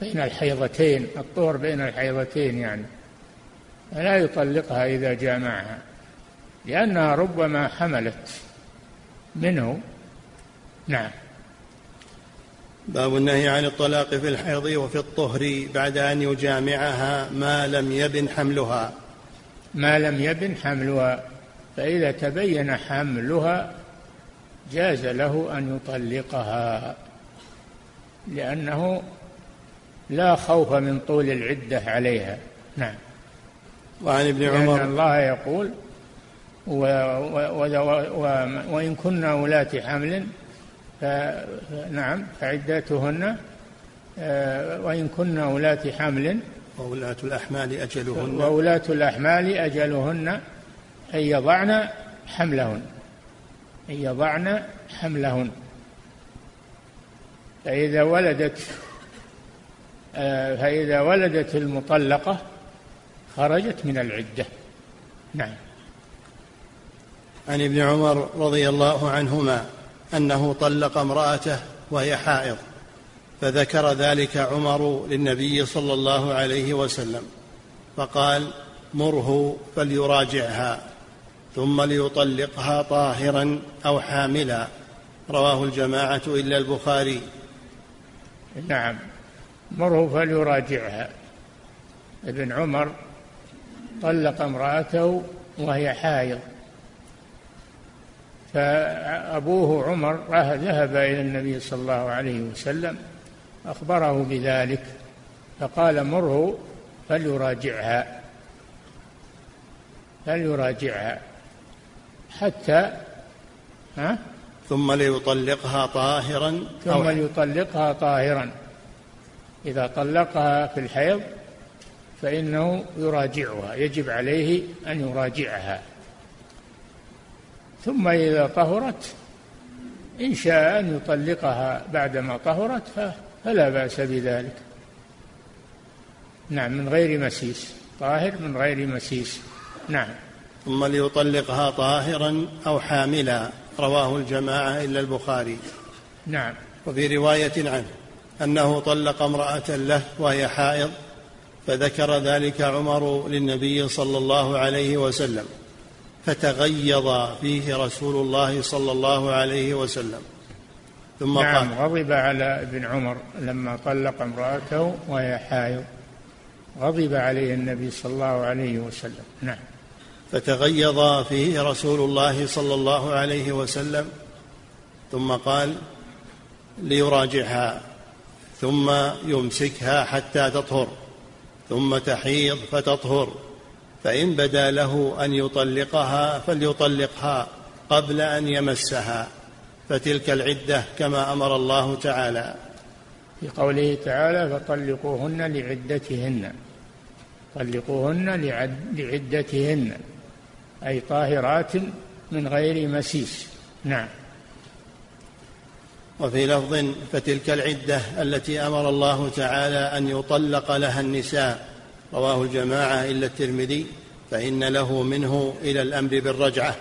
[SPEAKER 2] بين الحيضتين الطهر بين الحيضتين يعني. فلا يطلقها إذا جامعها لأنها ربما حملت منه. نعم.
[SPEAKER 1] باب النهي عن الطلاق في الحيض وفي الطهر بعد أن يجامعها ما لم يبن حملها.
[SPEAKER 2] ما لم يبن حملها فإذا تبين حملها جاز له أن يطلقها لأنه لا خوف من طول العدة عليها. نعم.
[SPEAKER 1] وعن ابن عمر
[SPEAKER 2] لأن الله يقول و و و وإن كن ولاة حمل نعم فعدتهن آه، وإن كن ولاة حمل
[SPEAKER 1] وولاة الأحمال أجلهن.
[SPEAKER 2] وولاة الأحمال أجلهن أن يضعن حملهن. أن يضعن حملهن. فإذا ولدت آه، فإذا ولدت المطلقة خرجت من العدة. نعم.
[SPEAKER 1] عن ابن عمر رضي الله عنهما أنه طلق امرأته وهي حائض. فذكر ذلك عمر للنبي صلى الله عليه وسلم فقال مره فليراجعها ثم ليطلقها طاهرا أو حاملا. رواه الجماعة إلا البخاري.
[SPEAKER 2] نعم. مره فليراجعها. ابن عمر طلق امرأته وهي حائض. فأبوه عمر ذهب إلى النبي صلى الله عليه وسلم أخبره بذلك فقال مره فليراجعها فليراجعها حتى ها؟
[SPEAKER 1] ثم ليطلقها طاهرا
[SPEAKER 2] ثم ليطلقها طاهرا. إذا طلقها في الحيض فإنه يراجعها يجب عليه أن يراجعها. ثم إذا طهرت إن شاء أن يطلقها بعدما طهرت فلا بأس بذلك. نعم من غير مسيس. طاهر من غير مسيس. نعم.
[SPEAKER 1] ثم ليطلقها طاهرا أو حاملا. رواه الجماعة إلا البخاري.
[SPEAKER 2] نعم.
[SPEAKER 1] وفي رواية عنه أنه طلق امرأة له وهي حائض فذكر ذلك عمر للنبي صلى الله عليه وسلم فتغيظ فيه رسول الله صلى الله عليه وسلم.
[SPEAKER 2] ثم نعم قال غضب على ابن عمر لما طلق امرأته وهي حائض. غضب عليه النبي صلى الله عليه وسلم. نعم.
[SPEAKER 1] فتغيظ فيه رسول الله صلى الله عليه وسلم ثم قال ليراجعها ثم يمسكها حتى تطهر ثم تحيض فتطهر فإن بدا له أن يطلقها فليطلقها قبل أن يمسها. فتلك العدة كما أمر الله تعالى.
[SPEAKER 2] في قوله تعالى فطلقوهن لعدتهن. طلقوهن لعدتهن. أي طاهرات من غير مسيس. نعم.
[SPEAKER 1] وفي لفظ فتلك العدة التي أمر الله تعالى أن يطلق لها النساء. رواه الجماعة إلا الترمذي. فإن له منه إلى الأمر بالرجعة.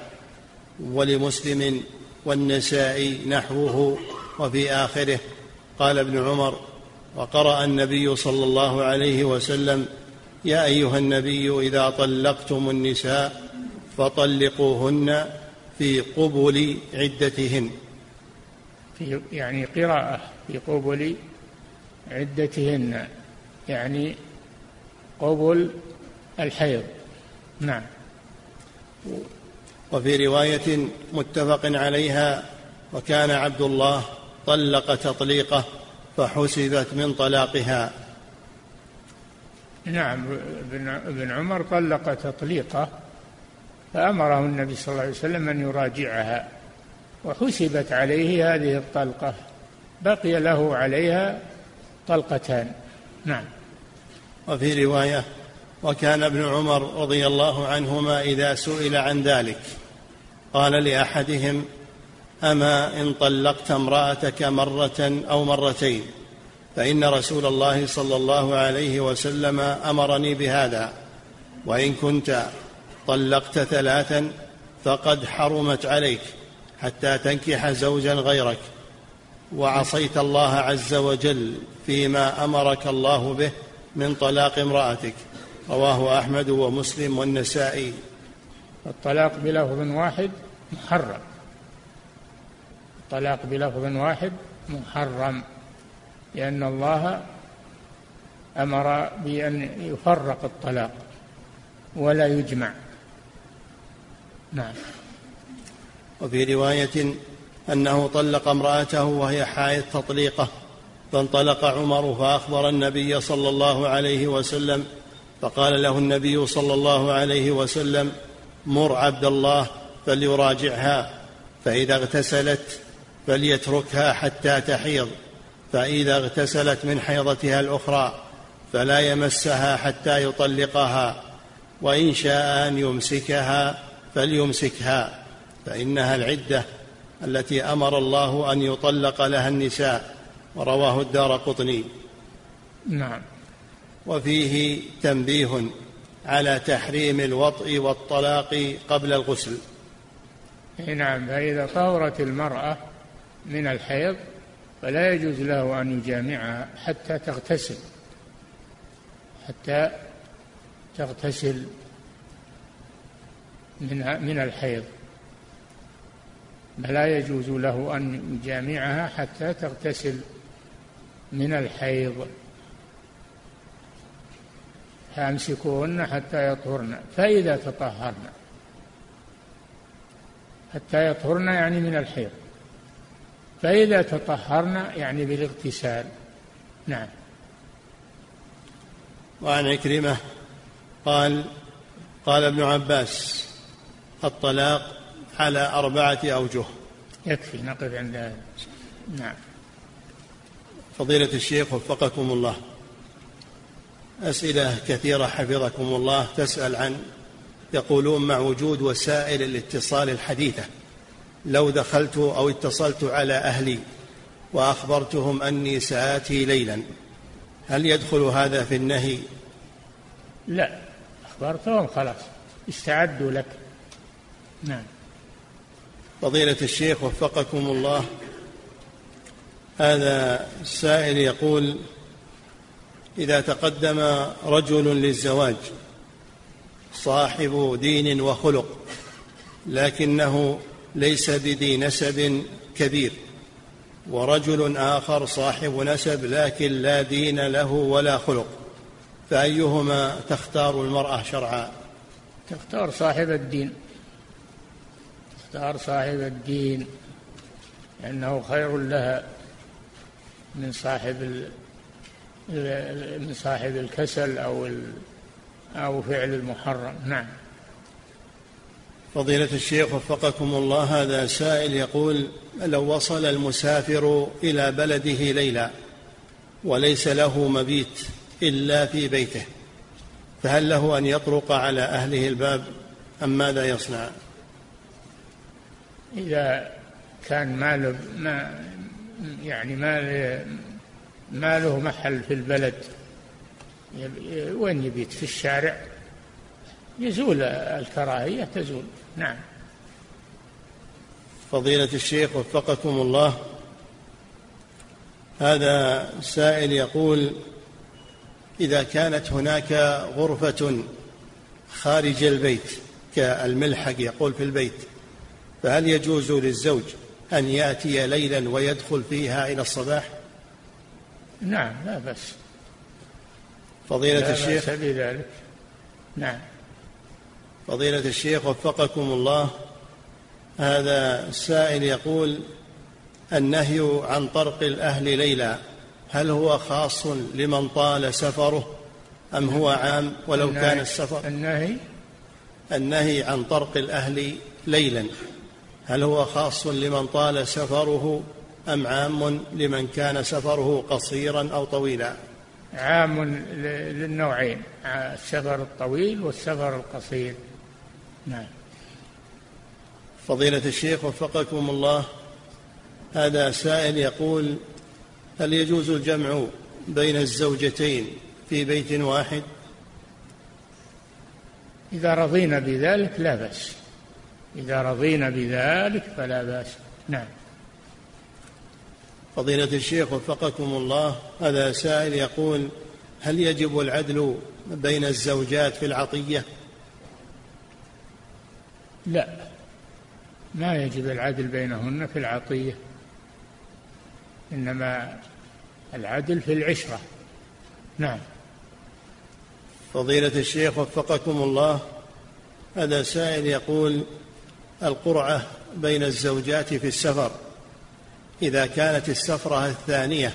[SPEAKER 1] ولمسلم والنسائي نحوه وفي آخره. قال ابن عمر وقرأ النبي صلى الله عليه وسلم يا أيها النبي إذا طلقتم النساء فطلقوهن في قبل عدتهن.
[SPEAKER 2] في يعني قراءة في قبل عدتهن يعني قبل الحيض. نعم.
[SPEAKER 1] وفي رواية متفق عليها وكان عبد الله طلق تطليقه فحسبت من طلاقها.
[SPEAKER 2] نعم ابن عمر طلق تطليقه فأمره النبي صلى الله عليه وسلم أن يراجعها وحسبت عليه هذه الطلقة بقي له عليها طلقتان. نعم.
[SPEAKER 1] وفي رواية وكان ابن عمر رضي الله عنهما إذا سئل عن ذلك. قال لأحدهم أما إن طلقت امرأتك مرة أو مرتين فإن رسول الله صلى الله عليه وسلم أمرني بهذا وإن كنت طلقت ثلاثا فقد حرمت عليك حتى تنكح زوجا غيرك وعصيت الله عز وجل فيما أمرك الله به من طلاق امرأتك. رواه أحمد ومسلم والنسائي.
[SPEAKER 2] الطلاق بلفظ واحد محرم. الطلاق بلفظ واحد محرم لأن الله أمر بأن يفرق الطلاق ولا يجمع. نعم.
[SPEAKER 1] وفي رواية أنه طلق امرأته وهي حائض تطليقه فانطلق عمر فأخبر النبي صلى الله عليه وسلم فقال له النبي صلى الله عليه وسلم مر عبد الله فليراجعها فإذا اغتسلت فليتركها حتى تحيض فإذا اغتسلت من حيضتها الأخرى فلا يمسها حتى يطلقها وإن شاء أن يمسكها فليمسكها فإنها العدة التي أمر الله أن يطلق لها النساء ورواه الدار قطني.
[SPEAKER 2] نعم.
[SPEAKER 1] وفيه تنبيه على تحريم الوطء والطلاق قبل الغسل.
[SPEAKER 2] نعم فإذا طهرت المرأة من الحيض فلا يجوز له أن يجامعها حتى تغتسل حتى تغتسل من من الحيض. فلا يجوز له أن يجامعها حتى تغتسل من الحيض. فأمسكوهن حتى يطهرن فإذا تطهرن. حتى يطهرن يعني من الحيض. فإذا تطهرن يعني بالاغتسال. نعم.
[SPEAKER 1] وعن عكرمة قال قال ابن عباس الطلاق على أربعة أوجه.
[SPEAKER 2] يكفي نقف عند هذا. نعم.
[SPEAKER 1] فضيلة الشيخ وفقكم الله. أسئلة كثيرة حفظكم الله. تسأل عن يقولون مع وجود وسائل الاتصال الحديثة. لو دخلت أو اتصلت على أهلي وأخبرتهم أني سآتي ليلا هل يدخل هذا في النهي؟
[SPEAKER 2] لا أخبرتهم خلاص استعدوا لك. نعم.
[SPEAKER 1] فضيلة الشيخ وفقكم الله. هذا السائل يقول إذا تقدم رجل للزواج صاحب دين وخلق لكنه ليس بذي نسب كبير ورجل آخر صاحب نسب لكن لا دين له ولا خلق فأيهما تختار المرأة شرعا؟
[SPEAKER 2] تختار صاحب الدين. تختار صاحب الدين لأنه خير لها من صاحب من صاحب الكسل أو أو فعل المحرم نعم
[SPEAKER 1] فضيلة الشيخ وفقكم الله هذا سائل يقول لو وصل المسافر إلى بلده ليلا وليس له مبيت إلا في بيته فهل له أن يطرق على أهله الباب أم ماذا يصنع؟
[SPEAKER 2] إذا كان ماله ما يعني ما ما له محل في البلد. وين يبيت؟ في الشارع. يزول الكراهية تزول. نعم.
[SPEAKER 1] فضيلة الشيخ وفقكم الله. هذا سائل يقول إذا كانت هناك غرفة خارج البيت كالملحق يقول في البيت فهل يجوز للزوج أن يأتي ليلا ويدخل فيها إلى الصباح؟
[SPEAKER 2] نعم لا بأس
[SPEAKER 1] فضيلة لا الشيخ.
[SPEAKER 2] بأس بذلك. نعم.
[SPEAKER 1] فضيلة الشيخ وفقكم الله. هذا السائل يقول النهي عن طرق الأهل ليلا هل هو خاص لمن طال سفره أم هو عام ولو كان السفر؟
[SPEAKER 2] النهي؟
[SPEAKER 1] النهي عن طرق الأهل ليلا هل هو خاص لمن طال سفره أم عام لمن كان سفره قصيرا أو طويلا؟
[SPEAKER 2] عام للنوعين السفر الطويل والسفر القصير. نعم.
[SPEAKER 1] فضيلة الشيخ وفقكم الله هذا سائل يقول هل يجوز الجمع بين الزوجتين في بيت واحد؟
[SPEAKER 2] إذا رضينا بذلك لا بأس. إذا رضينا بذلك فلا بأس. نعم.
[SPEAKER 1] فضيلة الشيخ وفقكم الله هذا سائل يقول هل يجب العدل بين الزوجات في العطية؟
[SPEAKER 2] لا. ما يجب العدل بينهن في العطية. إنما العدل في العشرة. نعم.
[SPEAKER 1] فضيلة الشيخ وفقكم الله هذا سائل يقول القرعة بين الزوجات في السفر. إذا كانت السفرة الثانية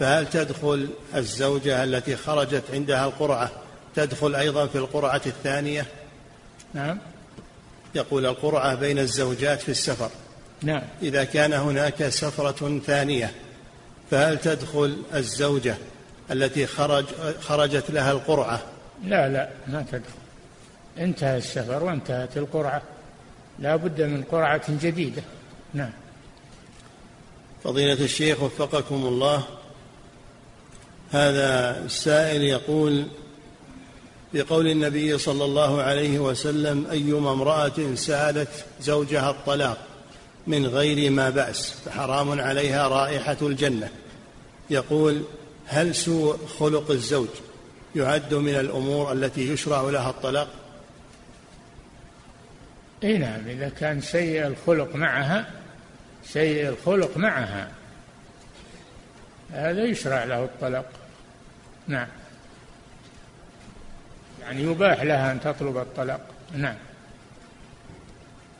[SPEAKER 1] فهل تدخل الزوجة التي خرجت عندها القرعة تدخل أيضا في القرعة الثانية؟
[SPEAKER 2] نعم.
[SPEAKER 1] يقول القرعة بين الزوجات في السفر.
[SPEAKER 2] نعم.
[SPEAKER 1] إذا كان هناك سفرة ثانية فهل تدخل الزوجة التي خرج خرجت لها القرعة؟
[SPEAKER 2] لا لا ما تدخل. انتهى السفر وانتهت القرعة. لا بد من قرعة جديدة. نعم.
[SPEAKER 1] فضيلة الشيخ وفقكم الله هذا السائل يقول بقول النبي صلى الله عليه وسلم أيما امرأة سألت زوجها الطلاق من غير ما بأس فحرام عليها رائحة الجنة. يقول هل سوء خلق الزوج يعد من الأمور التي يشرع لها الطلاق؟
[SPEAKER 2] اي نعم إذا كان سيء الخلق معها سيء الخلق معها. هذا يشرع له الطلاق نعم. يعني يباح لها أن تطلب الطلاق نعم.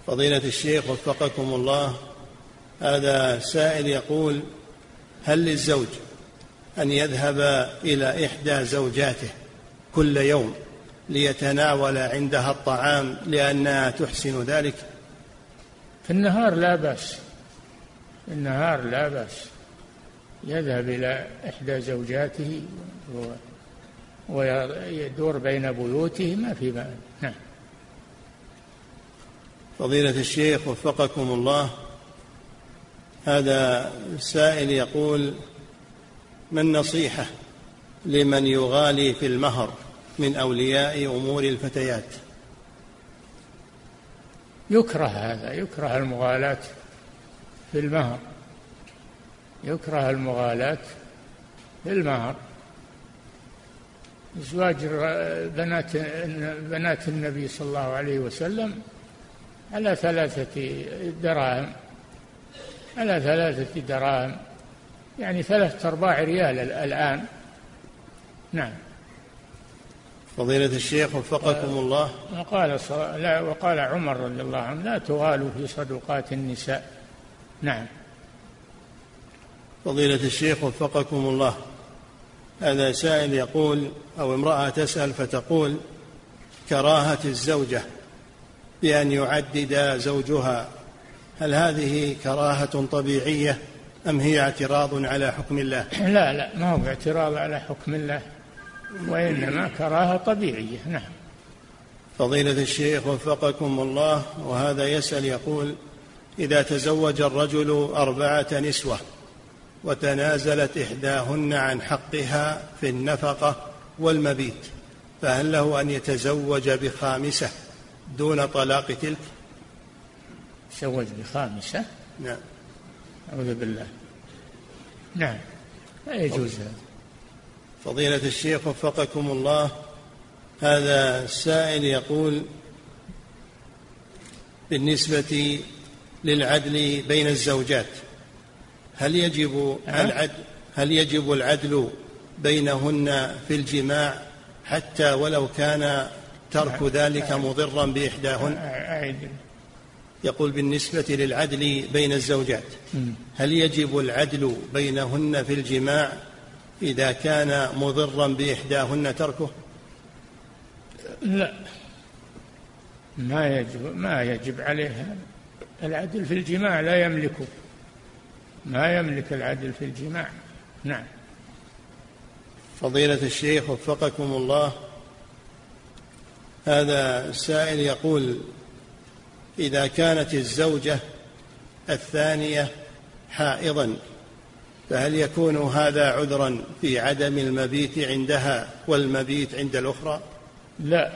[SPEAKER 1] فضيلة الشيخ وفقكم الله هذا سائل يقول هل للزوج أن يذهب إلى إحدى زوجاته كل يوم ليتناول عندها الطعام لأنها تحسن ذلك؟
[SPEAKER 2] في النهار لا بأس. في النهار لا بأس. يذهب إلى إحدى زوجاته ويدور بين بيوته ما في بأس. نعم.
[SPEAKER 1] فضيلة الشيخ وفقكم الله هذا سائل يقول ما النصيحة لمن يغالي في المهر من أولياء أمور الفتيات؟
[SPEAKER 2] يكره هذا يكره المغالاة. في المهر. يكره المغالاة في المهر. زواج بنات بنات النبي صلى الله عليه وسلم على ثلاثة دراهم. على ثلاثة دراهم. يعني ثلاثة أرباع ريال الآن. نعم.
[SPEAKER 1] فضيلة الشيخ وفقكم الله.
[SPEAKER 2] وقال لا وقال عمر رضي الله عنه لا تغالوا في صدقات النساء. نعم.
[SPEAKER 1] فضيلة الشيخ وفقكم الله. هذا سائل يقول أو امرأة تسأل فتقول كراهة الزوجة بأن يعدد زوجها. هل هذه كراهة طبيعية أم هي اعتراض على حكم الله؟
[SPEAKER 2] لا لا ما هو اعتراض على حكم الله وإنما كراهة طبيعية. نعم.
[SPEAKER 1] فضيلة الشيخ وفقكم الله وهذا يسأل يقول إذا تزوج الرجل أربعة نسوة وتنازلت إحداهن عن حقها في النفقة والمبيت فهل له أن يتزوج بخامسة دون طلاق تلك؟
[SPEAKER 2] تزوج بخامسة؟
[SPEAKER 1] نعم.
[SPEAKER 2] أعوذ بالله. نعم. لا يجوز. هذا
[SPEAKER 1] فضيلة الشيخ وفقكم الله هذا السائل يقول بالنسبة للعدل بين الزوجات. هل يجب العدل هل يجب العدل بينهن في الجماع حتى ولو كان ترك ذلك مضرا بإحداهن؟ يقول بالنسبة للعدل بين الزوجات هل يجب العدل بينهن في الجماع إذا كان مضرا بإحداهن تركه؟
[SPEAKER 2] لا. ما يجب ما يجب عليها العدل في الجماع لا يملكه. ما يملك العدل في الجماع. نعم.
[SPEAKER 1] فضيلة الشيخ وفقكم الله. هذا السائل يقول إذا كانت الزوجة الثانية حائضا فهل يكون هذا عذرا في عدم المبيت عندها والمبيت عند الأخرى؟
[SPEAKER 2] لا.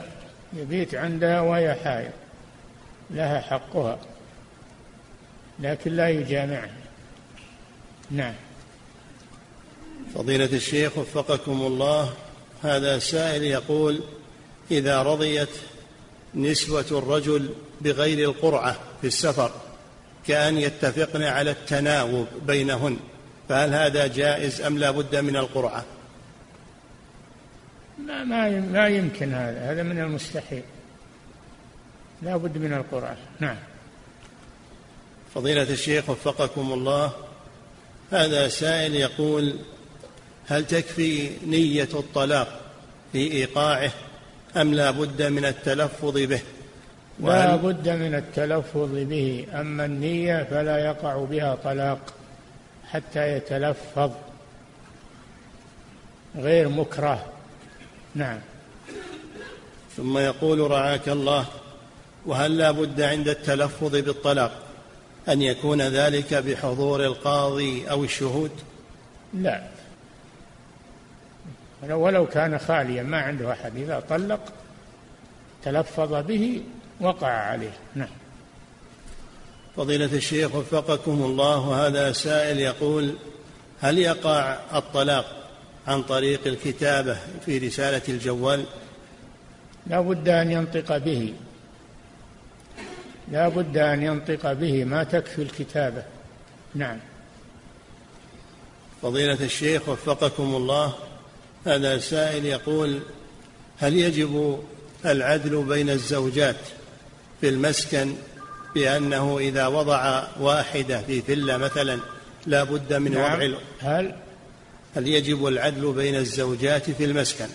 [SPEAKER 2] يبيت عندها وهي حائض. لها حقها. لكن لا يجامعها نعم.
[SPEAKER 1] فضيلة الشيخ وفقكم الله هذا سائل يقول إذا رضيت نسوة الرجل بغير القرعة في السفر كأن يتفقن على التناوب بينهن فهل هذا جائز أم لا بد من القرعة؟
[SPEAKER 2] ما ما يمكن هذا هذا من المستحيل. لا بد من القرعة. نعم.
[SPEAKER 1] فضيلة الشيخ وفقكم الله هذا سائل يقول هل تكفي نية الطلاق في إيقاعه أم لا بد من التلفظ به؟
[SPEAKER 2] لا بد من التلفظ به أما النية فلا يقع بها طلاق حتى يتلفظ غير مكره. نعم.
[SPEAKER 1] ثم يقول رعاك الله وهل لا بد عند التلفظ بالطلاق؟ أن يكون ذلك بحضور القاضي أو الشهود؟
[SPEAKER 2] لا. ولو كان خاليا ما عنده أحد. إذا طلق تلفظ به وقع عليه. نعم.
[SPEAKER 1] فضيلة الشيخ وفقكم الله هذا سائل يقول هل يقع الطلاق عن طريق الكتابة في رسالة الجوال؟
[SPEAKER 2] لا بد أن ينطق به. لا بد أن ينطق به ما تكفي الكتابة. نعم.
[SPEAKER 1] فضيلة الشيخ وفقكم الله هذا سائل يقول هل يجب العدل بين الزوجات في المسكن بأنه إذا وضع واحدة في فلة مثلا لا بد من نعم. وضع
[SPEAKER 2] هل؟
[SPEAKER 1] هل يجب العدل بين الزوجات في المسكن؟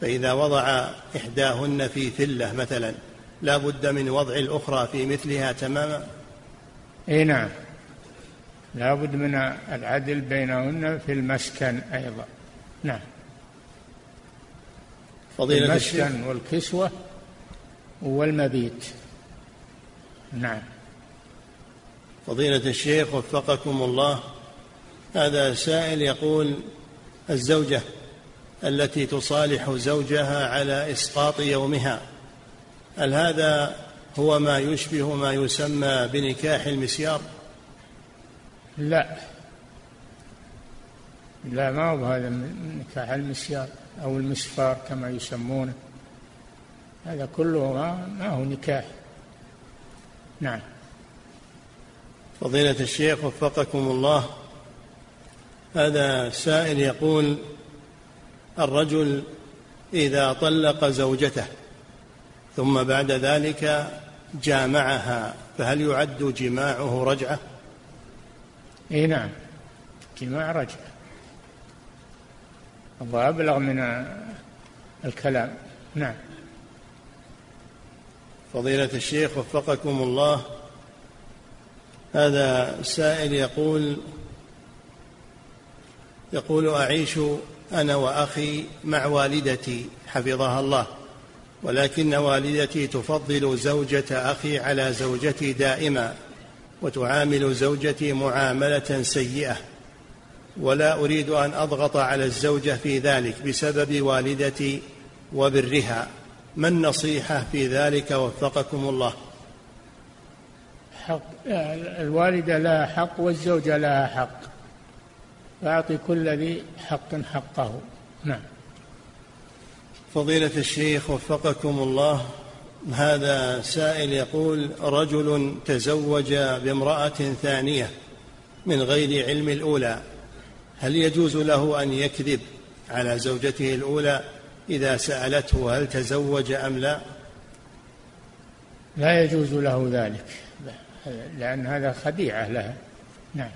[SPEAKER 1] فإذا وضع إحداهن في فلة مثلا لا بد من وضع الأخرى في مثلها تماما؟
[SPEAKER 2] إي نعم. لا بد من العدل بينهن في المسكن أيضا. نعم. فضيلة المسكن والكسوة والمبيت. نعم.
[SPEAKER 1] فضيلة الشيخ وفقكم الله هذا سائل يقول الزوجة التي تصالح زوجها على إسقاط يومها هل هذا هو ما يشبه ما يسمى بنكاح المسيار؟
[SPEAKER 2] لا. لا ما هو هذا نكاح المسيار أو المسفار كما يسمونه. هذا كله ما هو نكاح. نعم.
[SPEAKER 1] فضيلة الشيخ وفقكم الله هذا سائل يقول الرجل إذا طلق زوجته ثم بعد ذلك جامعها فهل يعد جماعة رجعة؟
[SPEAKER 2] إي نعم جماع رجعة. هذا أبلغ من الكلام. نعم.
[SPEAKER 1] فضيلة الشيخ وفقكم الله هذا سائل يقول يقول أعيش أنا وأخي مع والدتي حفظها الله. ولكن والدتي تفضل زوجة أخي على زوجتي دائما وتعامل زوجتي معاملة سيئة. ولا أريد أن أضغط على الزوجة في ذلك بسبب والدتي وبرها. ما النصيحة في ذلك؟ وفقكم الله.
[SPEAKER 2] حق الوالدة لها حق والزوجة لها حق. فأعطي كل ذي حق حقه. نعم.
[SPEAKER 1] فضيلة الشيخ وفقكم الله هذا سائل يقول رجل تزوج بامرأة ثانية من غير علم الأولى هل يجوز له أن يكذب على زوجته الأولى إذا سألته هل تزوج أم لا؟
[SPEAKER 2] لا يجوز له ذلك لأن هذا خديعة لها. نعم.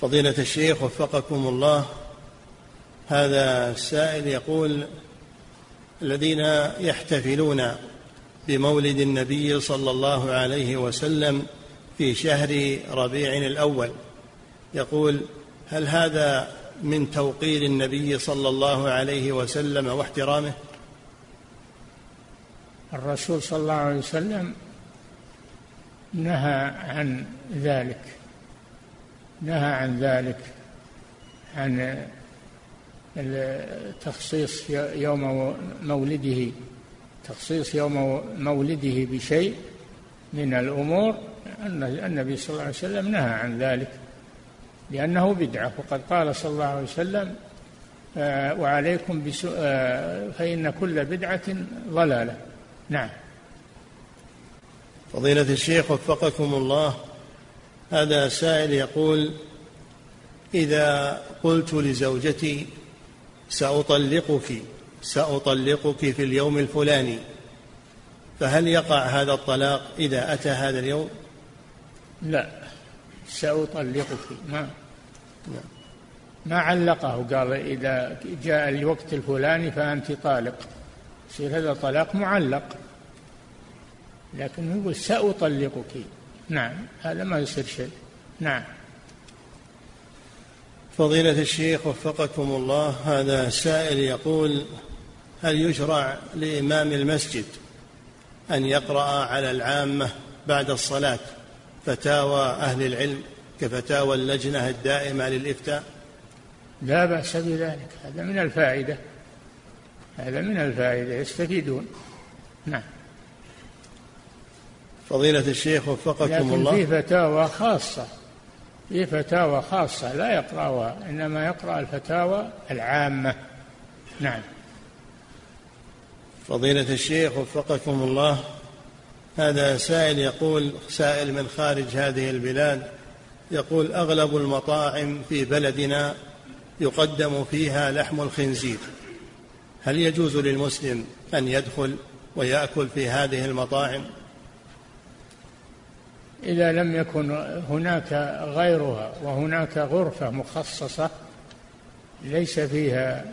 [SPEAKER 1] فضيلة الشيخ وفقكم الله هذا السائل يقول الذين يحتفلون بمولد النبي صلى الله عليه وسلم في شهر ربيع الأول يقول هل هذا من توقير النبي صلى الله عليه وسلم واحترامه؟
[SPEAKER 2] الرسول صلى الله عليه وسلم نهى عن ذلك نهى عن ذلك عن تخصيص يوم مولده تخصيص يوم مولده بشيء من الأمور أن النبي صلى الله عليه وسلم نهى عن ذلك لأنه بدعة وقد قال صلى الله عليه وسلم آه، وعليكم. آه، فإن كل بدعة ضلالة نعم
[SPEAKER 1] فضيلة الشيخ وفقكم الله هذا سائل يقول إذا قلت لزوجتي سأطلقك سأطلقك في اليوم الفلاني. فهل يقع هذا الطلاق إذا أتى هذا اليوم؟
[SPEAKER 2] لا. سأطلقك ما. ما علقه قال إذا جاء الوقت الفلاني فأنت طالق. يصير هذا طلاق معلق. لكن يقول سأطلقك. نعم هذا ما يصير شيء. نعم.
[SPEAKER 1] فضيلة الشيخ وفقكم الله هذا سائل يقول هل يشرع لإمام المسجد أن يقرأ على العامة بعد الصلاة فتاوى أهل العلم كفتاوى اللجنة الدائمة للإفتاء؟
[SPEAKER 2] لا بأس بذلك هذا من الفائدة هذا من الفائدة يستفيدون. نعم.
[SPEAKER 1] فضيلة الشيخ وفقكم
[SPEAKER 2] لكن
[SPEAKER 1] الله.
[SPEAKER 2] في فتاوى خاصة. في فتاوى خاصة لا يقرأها إنما يقرأ الفتاوى العامة. نعم.
[SPEAKER 1] فضيلة الشيخ وفقكم الله هذا سائل يقول سائل من خارج هذه البلاد يقول أغلب المطاعم في بلدنا يقدم فيها لحم الخنزير. هل يجوز للمسلم أن يدخل ويأكل في هذه المطاعم؟
[SPEAKER 2] إذا لم يكن هناك غيرها وهناك غرفة مخصصة ليس فيها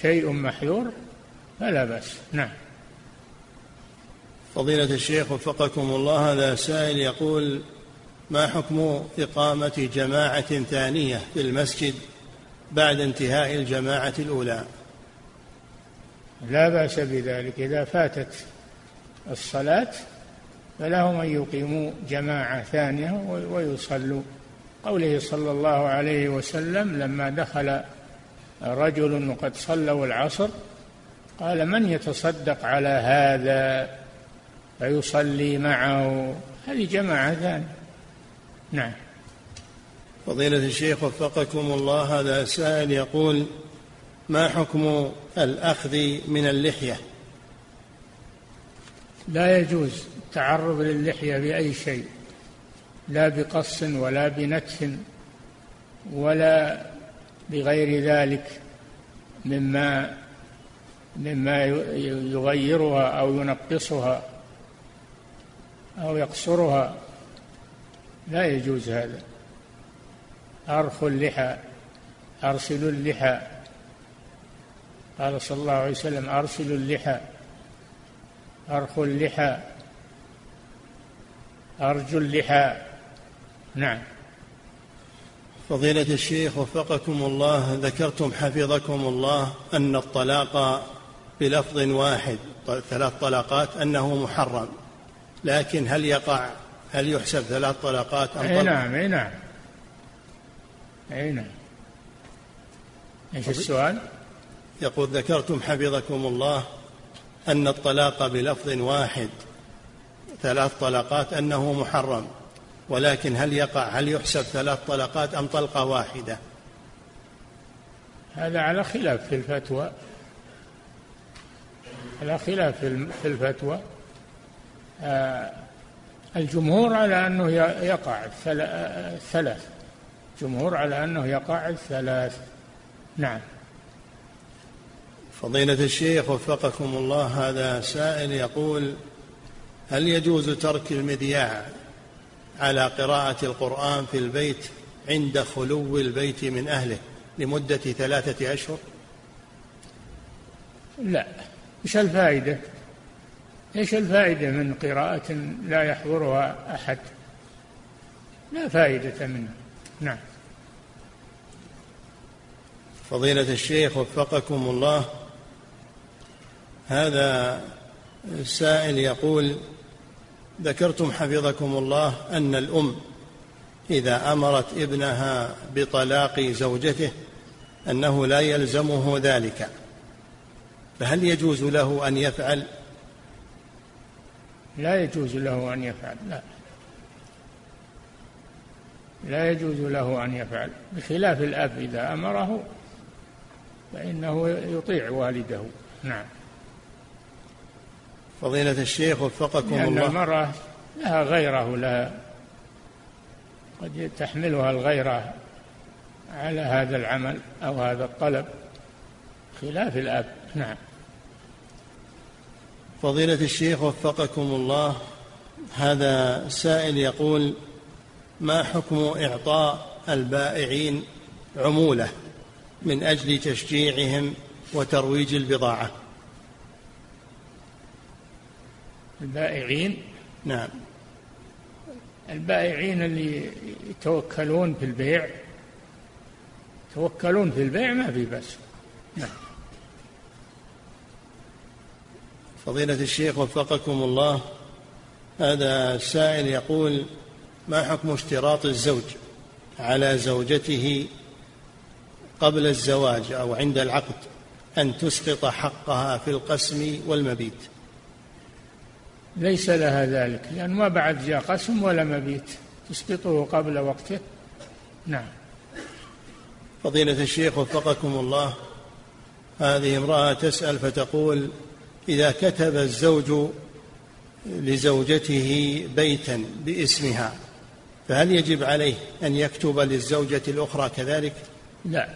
[SPEAKER 2] شيء محذور فلا بأس. نعم.
[SPEAKER 1] فضيلة الشيخ وفقكم الله هذا سائل يقول ما حكم إقامة جماعة ثانية في المسجد بعد انتهاء الجماعة الأولى؟
[SPEAKER 2] لا بأس بذلك. إذا فاتت الصلاة فلهم أن يقيموا جماعة ثانية ويصلوا. قوله صلى الله عليه وسلم لما دخل رجل وقد صلوا العصر قال من يتصدق على هذا فيصلي معه؟ هذه جماعة ثانية. نعم.
[SPEAKER 1] فضيلة الشيخ وفقكم الله هذا سائل يقول ما حكم الأخذ من اللحية؟
[SPEAKER 2] لا يجوز. التعرض للحية بأي شيء لا بقص ولا بنتف ولا بغير ذلك مما مما يغيرها أو ينقصها أو يقصرها. لا يجوز هذا. أرخوا اللحى أرسلوا اللحى. قال صلى الله عليه وسلم أرسلوا اللحى أرخوا اللحى. أرجو اللحى نعم.
[SPEAKER 1] فضيلة الشيخ وفقكم الله ذكرتم حفظكم الله أن الطلاق بلفظ واحد ثلاث طلقات أنه محرم. لكن هل يقع هل يحسب ثلاث طلقات
[SPEAKER 2] أم أي نعم أي نعم. أي نعم. إيش السؤال؟
[SPEAKER 1] يقول ذكرتم حفظكم الله أن الطلاق بلفظ واحد ثلاث طلقات أنه محرم ولكن هل يقع هل يحسب ثلاث طلقات أم طلقة واحدة؟
[SPEAKER 2] هذا على خلاف في الفتوى. على خلاف في الفتوى. آه، الجمهور على أنه يقع الثلاث. جمهور على أنه يقع الثلاث. نعم.
[SPEAKER 1] فضيلة الشيخ وفقكم الله هذا سائل يقول هل يجوز ترك المذياع على قراءة القرآن في البيت عند خلو البيت من أهله لمدة ثلاثة أشهر؟
[SPEAKER 2] لا. إيش الفائدة؟ إيش الفائدة من قراءة لا يحضرها أحد؟ لا فائدة منه. نعم.
[SPEAKER 1] فضيلة الشيخ وفقكم الله هذا السائل يقول ذكرتم حفظكم الله أن الأم إذا أمرت ابنها بطلاق زوجته أنه لا يلزمه ذلك فهل يجوز له أن يفعل؟
[SPEAKER 2] لا يجوز له أن يفعل لا. لا يجوز له أن يفعل بخلاف الأب إذا أمره فإنه يطيع والده. نعم.
[SPEAKER 1] فضيلة الشيخ وفقكم
[SPEAKER 2] لأن
[SPEAKER 1] الله.
[SPEAKER 2] المرأة لها غيره لها قد تحملها الغيرة على هذا العمل أو هذا الطلب خلاف الأب. نعم.
[SPEAKER 1] فضيلة الشيخ وفقكم الله هذا سائل يقول ما حكم إعطاء البائعين عمولة من أجل تشجيعهم وترويج البضاعة؟
[SPEAKER 2] البائعين.
[SPEAKER 1] نعم.
[SPEAKER 2] البائعين اللي يتوكلون في البيع يتوكلون في البيع ما في بس نعم.
[SPEAKER 1] فضيلة الشيخ وفقكم الله هذا السائل يقول ما حكم اشتراط الزوج على زوجته قبل الزواج أو عند العقد أن تسقط حقها في القسم والمبيت؟
[SPEAKER 2] ليس لها ذلك لأن ما بعد جاء قسم ولا مبيت. تسقطه قبل وقته. نعم.
[SPEAKER 1] فضيلة الشيخ وفقكم الله هذه امرأة تسأل فتقول إذا كتب الزوج لزوجته بيتا باسمها فهل يجب عليه أن يكتب للزوجة الأخرى كذلك؟
[SPEAKER 2] لا.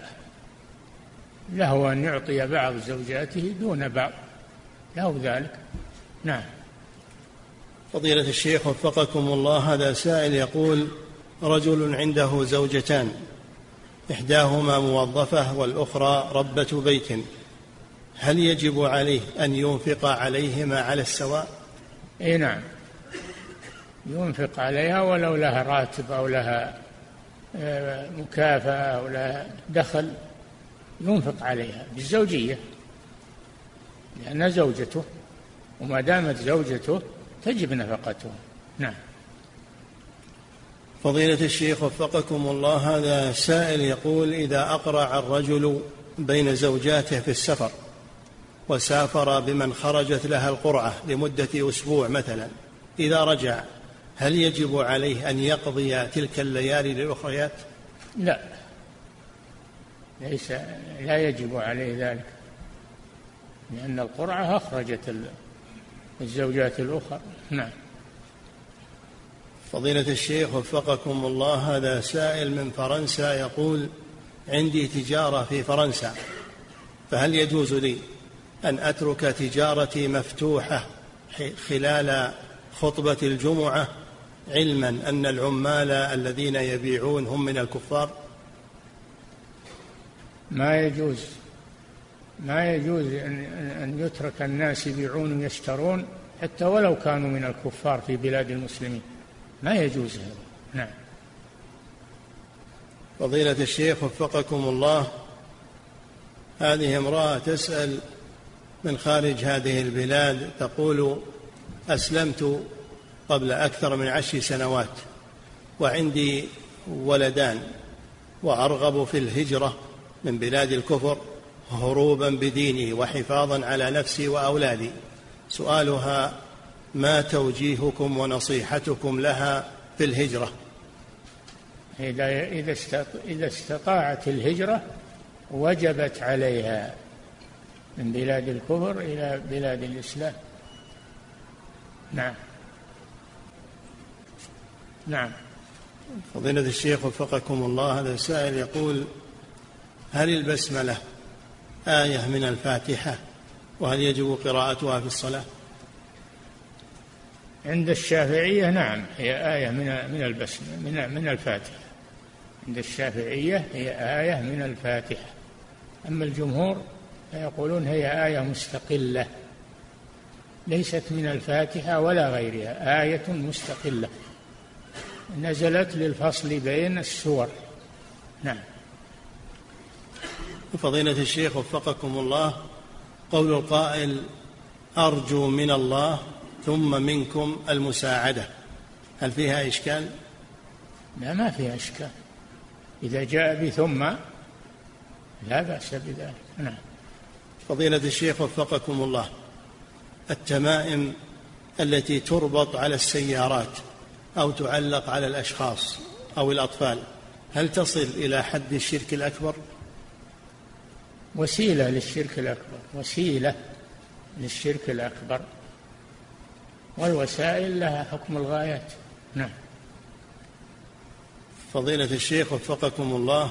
[SPEAKER 2] له أن يعطي بعض زوجاته دون بعض. له ذلك. نعم.
[SPEAKER 1] فضيلة الشيخ وفقكم الله هذا سائل يقول رجل عنده زوجتان إحداهما موظفة والأخرى ربة بيت هل يجب عليه أن ينفق عليهما على السواء؟
[SPEAKER 2] إي نعم ينفق عليها ولو لها راتب أو لها آه، مكافأة أو لها دخل ينفق عليها بالزوجية لانها زوجته وما دامت زوجته تجب نفقته نعم.
[SPEAKER 1] فضيلة الشيخ وفقكم الله هذا سائل يقول إذا أقرع الرجل بين زوجاته في السفر وسافر بمن خرجت لها القرعة لمدة أسبوع مثلا إذا رجع هل يجب عليه أن يقضي تلك الليالي للأخريات؟
[SPEAKER 2] لا. ليس لا يجب عليه ذلك لأن القرعة أخرجت الزوجات الأخرى. نعم.
[SPEAKER 1] فضيلة الشيخ وفقكم الله هذا سائل من فرنسا يقول عندي تجارة في فرنسا فهل يجوز لي أن أترك تجارتي مفتوحة خلال خطبة الجمعة علما أن العمال الذين يبيعون هم من الكفار؟
[SPEAKER 2] ما يجوز. ما يجوز أن يترك الناس يبيعون ويشترون حتى ولو كانوا من الكفار في بلاد المسلمين. ما يجوز هذا. نعم.
[SPEAKER 1] فضيلة الشيخ وفقكم الله هذه امرأة تسأل من خارج هذه البلاد تقول أسلمت قبل أكثر من عشر سنوات وعندي ولدان وأرغب في الهجرة من بلاد الكفر هروبا بديني وحفاظا على نفسي وأولادي. سؤالها ما توجيهكم ونصيحتكم لها في الهجرة؟
[SPEAKER 2] إذا إذا استطاعت الهجرة وجبت عليها من بلاد الكفر إلى بلاد الإسلام. نعم. نعم.
[SPEAKER 1] فضيلة الشيخ وفقكم الله هذا السائل يقول هل البسملة آية من الفاتحة وهل يجب قراءتها في الصلاة؟
[SPEAKER 2] عند الشافعية نعم هي آية من من البسملة من من الفاتحة. عند الشافعية هي آية من الفاتحة. أما الجمهور فيقولون هي آية مستقلة. ليست من الفاتحة ولا غيرها آية مستقلة. نزلت للفصل بين السور. نعم.
[SPEAKER 1] فضيلة الشيخ وفقكم الله قول القائل أرجو من الله ثم منكم المساعدة هل فيها إشكال؟
[SPEAKER 2] لا ما فيها إشكال إذا جاء بثم لا بأس بذلك نعم
[SPEAKER 1] فضيلة الشيخ وفقكم الله التمائم التي تربط على السيارات أو تعلق على الأشخاص أو الأطفال هل تصل إلى حد الشرك الأكبر؟
[SPEAKER 2] وسيلة للشرك الأكبر وسيلة للشرك الأكبر. والوسائل لها حكم الغايات. نعم.
[SPEAKER 1] فضيلة الشيخ وفقكم الله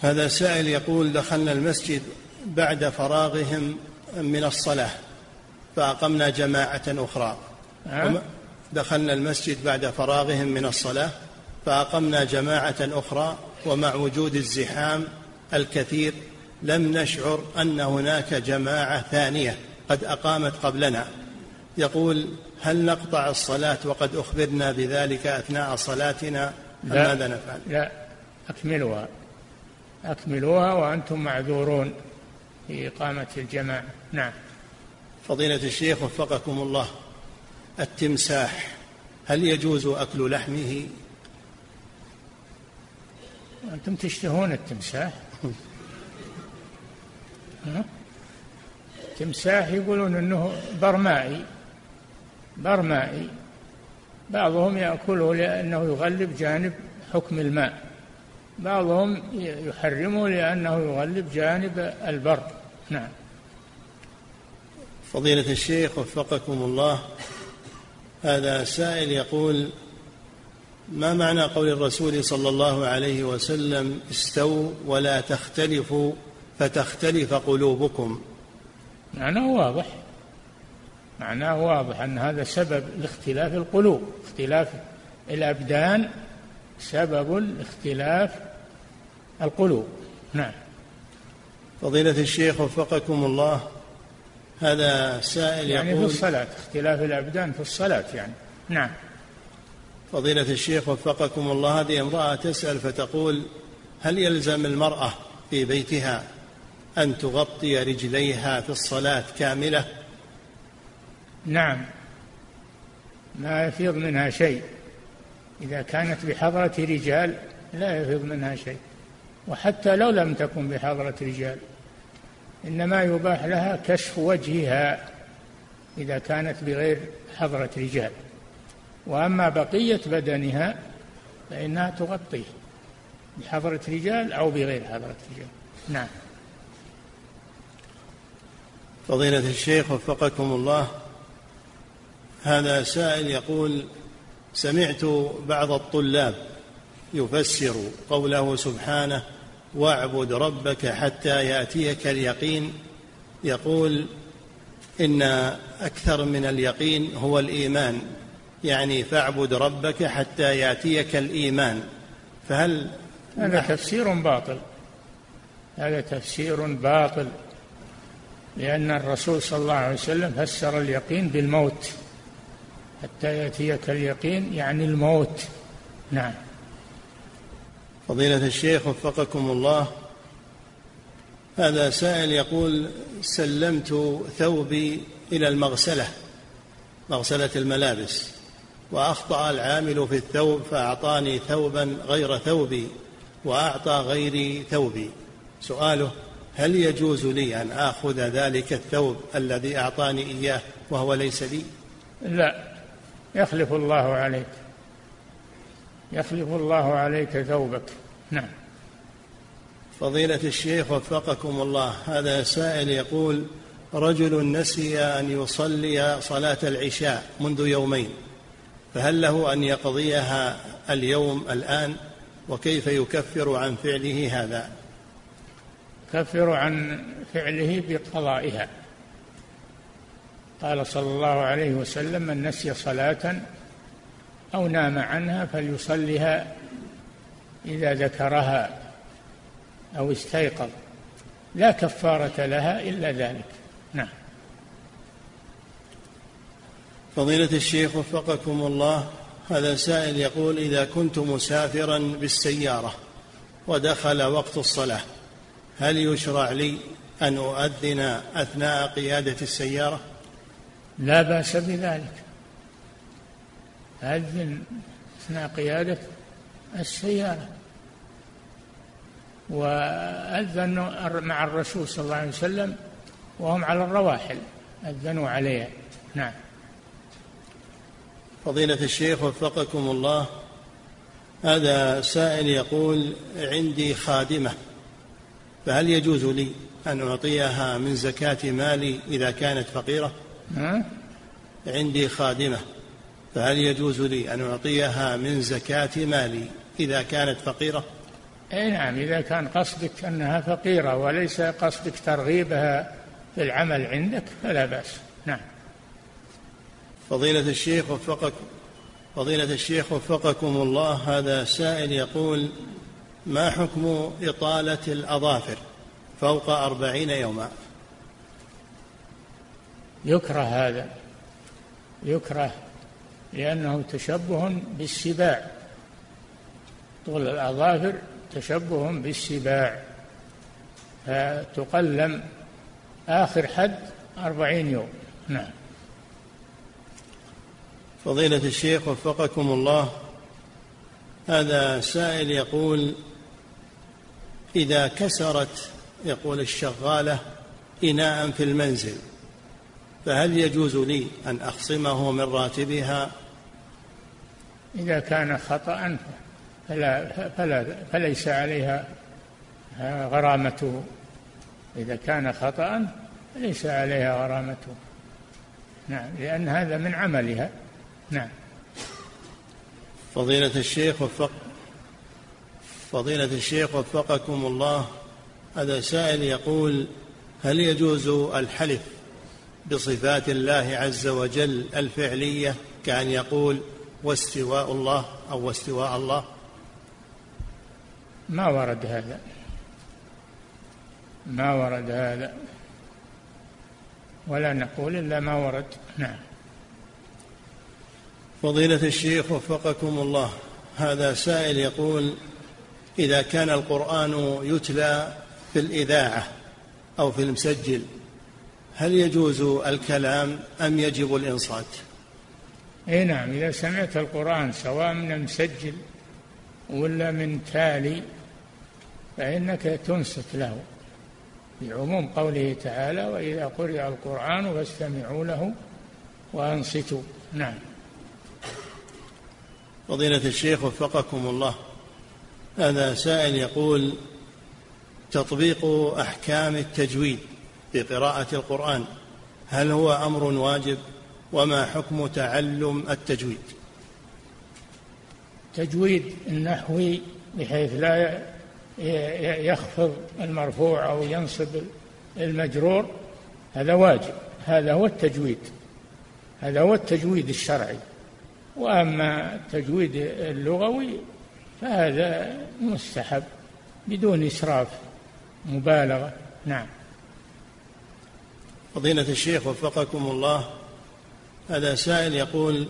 [SPEAKER 1] هذا سائل يقول دخلنا المسجد بعد فراغهم من الصلاة فأقمنا جماعة أخرى.
[SPEAKER 2] أه؟
[SPEAKER 1] دخلنا المسجد بعد فراغهم من الصلاة فأقمنا جماعة أخرى ومع وجود الزحام الكثير لم نشعر أن هناك جماعة ثانية قد أقامت قبلنا. يقول هل نقطع الصلاة وقد أخبرنا بذلك أثناء صلاتنا؟
[SPEAKER 2] لا
[SPEAKER 1] ماذا نفعل؟
[SPEAKER 2] لا أكملوها أكملوها وأنتم معذورون في إقامة الجماعة. نعم.
[SPEAKER 1] فضيلة الشيخ وفقكم الله التمساح هل يجوز أكل لحمه؟
[SPEAKER 2] أنتم تشتهون التمساح؟ تمساح يقولون إنه برمائي برمائي. بعضهم يأكله لأنه يغلب جانب حكم الماء. بعضهم يحرمه لأنه يغلب جانب البر نعم.
[SPEAKER 1] فضيلة الشيخ وفقكم الله هذا سائل يقول ما معنى قول الرسول صلى الله عليه وسلم استووا ولا تختلفوا؟ فتختلف قلوبكم.
[SPEAKER 2] معناه واضح. معناه واضح أن هذا سبب لاختلاف القلوب. اختلاف الأبدان سبب لاختلاف القلوب. نعم.
[SPEAKER 1] فضيلة الشيخ وفقكم الله هذا سائل
[SPEAKER 2] يعني
[SPEAKER 1] يقول
[SPEAKER 2] في الصلاة اختلاف الأبدان في الصلاة يعني. نعم.
[SPEAKER 1] فضيلة الشيخ وفقكم الله هذه امرأة تسأل فتقول هل يلزم المرأة في بيتها أن تغطي رجليها في الصلاة كاملة؟
[SPEAKER 2] نعم. ما يفيض منها شيء. إذا كانت بحضرة رجال لا يفيض منها شيء. وحتى لو لم تكن بحضرة رجال. إنما يباح لها كشف وجهها إذا كانت بغير حضرة رجال. وأما بقية بدنها فإنها تغطيه بحضرة رجال أو بغير حضرة رجال. نعم.
[SPEAKER 1] فضيلة الشيخ وفقكم الله. هذا سائل يقول سمعت بعض الطلاب يفسر قوله سبحانه واعبد ربك حتى يأتيك اليقين. يقول إن أكثر من اليقين هو الإيمان يعني فاعبد ربك حتى يأتيك الإيمان. فهل
[SPEAKER 2] هذا تفسير باطل. هذا تفسير باطل. لأن الرسول صلى الله عليه وسلم فسر اليقين بالموت. حتى يأتيك اليقين يعني الموت. نعم.
[SPEAKER 1] فضيلة الشيخ وفقكم الله. هذا سائل يقول سلمت ثوبي إلى المغسلة مغسلة الملابس وأخطأ العامل في الثوب فأعطاني ثوبا غير ثوبي وأعطى غيري ثوبي. سؤاله هل يجوز لي أن آخذ ذلك الثوب الذي أعطاني إياه وهو ليس لي؟
[SPEAKER 2] لا. يخلف الله عليك. يخلف الله عليك ثوبك. نعم.
[SPEAKER 1] فضيلة الشيخ وفقكم الله هذا سائل يقول رجل نسي أن يصلي صلاة العشاء منذ يومين فهل له أن يقضيها اليوم الآن؟ وكيف يكفر عن فعله هذا؟
[SPEAKER 2] يكفر عن فعله بقضائها. قال صلى الله عليه وسلم من نسي صلاة أو نام عنها فليصلها إذا ذكرها أو استيقظ. لا كفارة لها إلا ذلك. نعم.
[SPEAKER 1] فضيلة الشيخ وفقكم الله هذا سائل يقول إذا كنت مسافرا بالسيارة ودخل وقت الصلاة هل يشرع لي أن أؤذن أثناء قيادة السيارة؟
[SPEAKER 2] لا بأس بذلك. أذن أثناء قيادة السيارة. وأذن مع الرسول صلى الله عليه وسلم وهم على الرواحل. أذنوا عليها نعم.
[SPEAKER 1] فضيلة الشيخ وفقكم الله هذا سائل يقول عندي خادمة. فهل يجوز لي أن أعطيها من زكاة مالي إذا كانت فقيرة؟ عندي خادمة. فهل يجوز لي أن أعطيها من زكاة مالي إذا كانت فقيرة؟
[SPEAKER 2] أي نعم إذا كان قصدك أنها فقيرة وليس قصدك ترغيبها في العمل عندك فلا بأس. نعم.
[SPEAKER 1] فضيلة الشيخ وفقك فضيلة الشيخ وفقكم الله هذا سائل يقول ما حكم إطالة الأظافر فوق أربعين يوما؟
[SPEAKER 2] يكره هذا يكره لأنه تشبه بالسباع. طول الأظافر تشبه بالسباع. فتقلم آخر حد أربعين يوم. نعم.
[SPEAKER 1] فضيلة الشيخ وفقكم الله هذا سائل يقول إذا كسرت يقول الشغالة إناء في المنزل. فهل يجوز لي أن أخصمه من راتبها؟
[SPEAKER 2] إذا كان خطأ فلا فلا فليس عليها غرامته. إذا كان خطأ فليس عليها غرامته. نعم لأن هذا من عملها. نعم.
[SPEAKER 1] فضيلة الشيخ وفق فضيلة الشيخ وفقكم الله. هذا سائل يقول هل يجوز الحلف بصفات الله عز وجل الفعلية كأن يقول واستواء الله أو واستواء الله؟
[SPEAKER 2] ما ورد هذا. ما ورد هذا. ولا نقول إلا ما ورد. نعم.
[SPEAKER 1] فضيلة الشيخ وفقكم الله. هذا سائل يقول إذا كان القرآن يتلى في الإذاعة أو في المسجل هل يجوز الكلام أم يجب الإنصات؟
[SPEAKER 2] أي نعم إذا سمعت القرآن سواء من المسجل ولا من تالي فإنك تنصت له في عموم قوله تعالى وإذا قرئ القرآن فاستمعوا له وأنصتوا نعم.
[SPEAKER 1] فضيلة الشيخ وفقكم الله. هذا سائل يقول تطبيق أحكام التجويد في قراءة القرآن هل هو أمر واجب؟ وما حكم تعلم التجويد؟
[SPEAKER 2] تجويد النحوي بحيث لا يخفض المرفوع أو ينصب المجرور هذا واجب هذا هو التجويد هذا هو التجويد الشرعي. وأما التجويد اللغوي فهذا مستحب بدون إسراف مبالغة. نعم.
[SPEAKER 1] فضيلة الشيخ وفقكم الله هذا سائل يقول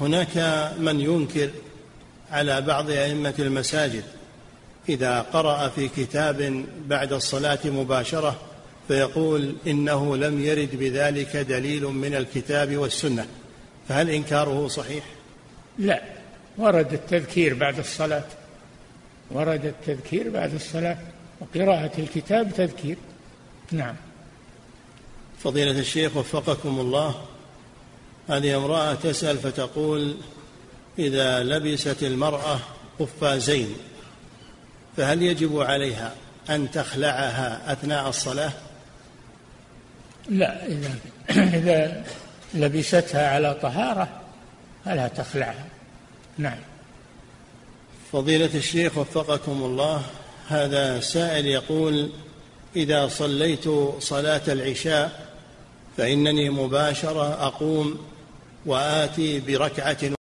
[SPEAKER 1] هناك من ينكر على بعض أئمة المساجد إذا قرأ في كتاب بعد الصلاة مباشرة فيقول إنه لم يرد بذلك دليل من الكتاب والسنة فهل إنكاره صحيح؟
[SPEAKER 2] لا. ورد التذكير بعد الصلاة. ورد التذكير بعد الصلاة. وقراءة الكتاب تذكير. نعم.
[SPEAKER 1] فضيلة الشيخ وفقكم الله. هذه امرأة تسأل فتقول إذا لبست المرأة قفازين فهل يجب عليها أن تخلعها أثناء الصلاة؟
[SPEAKER 2] لا إذا إذا لبستها على طهارة فلا تخلعها. نعم.
[SPEAKER 1] فضيلة الشيخ وفقكم الله هذا سائل يقول إذا صليت صلاة العشاء فإنني مباشرة أقوم وآتي بركعة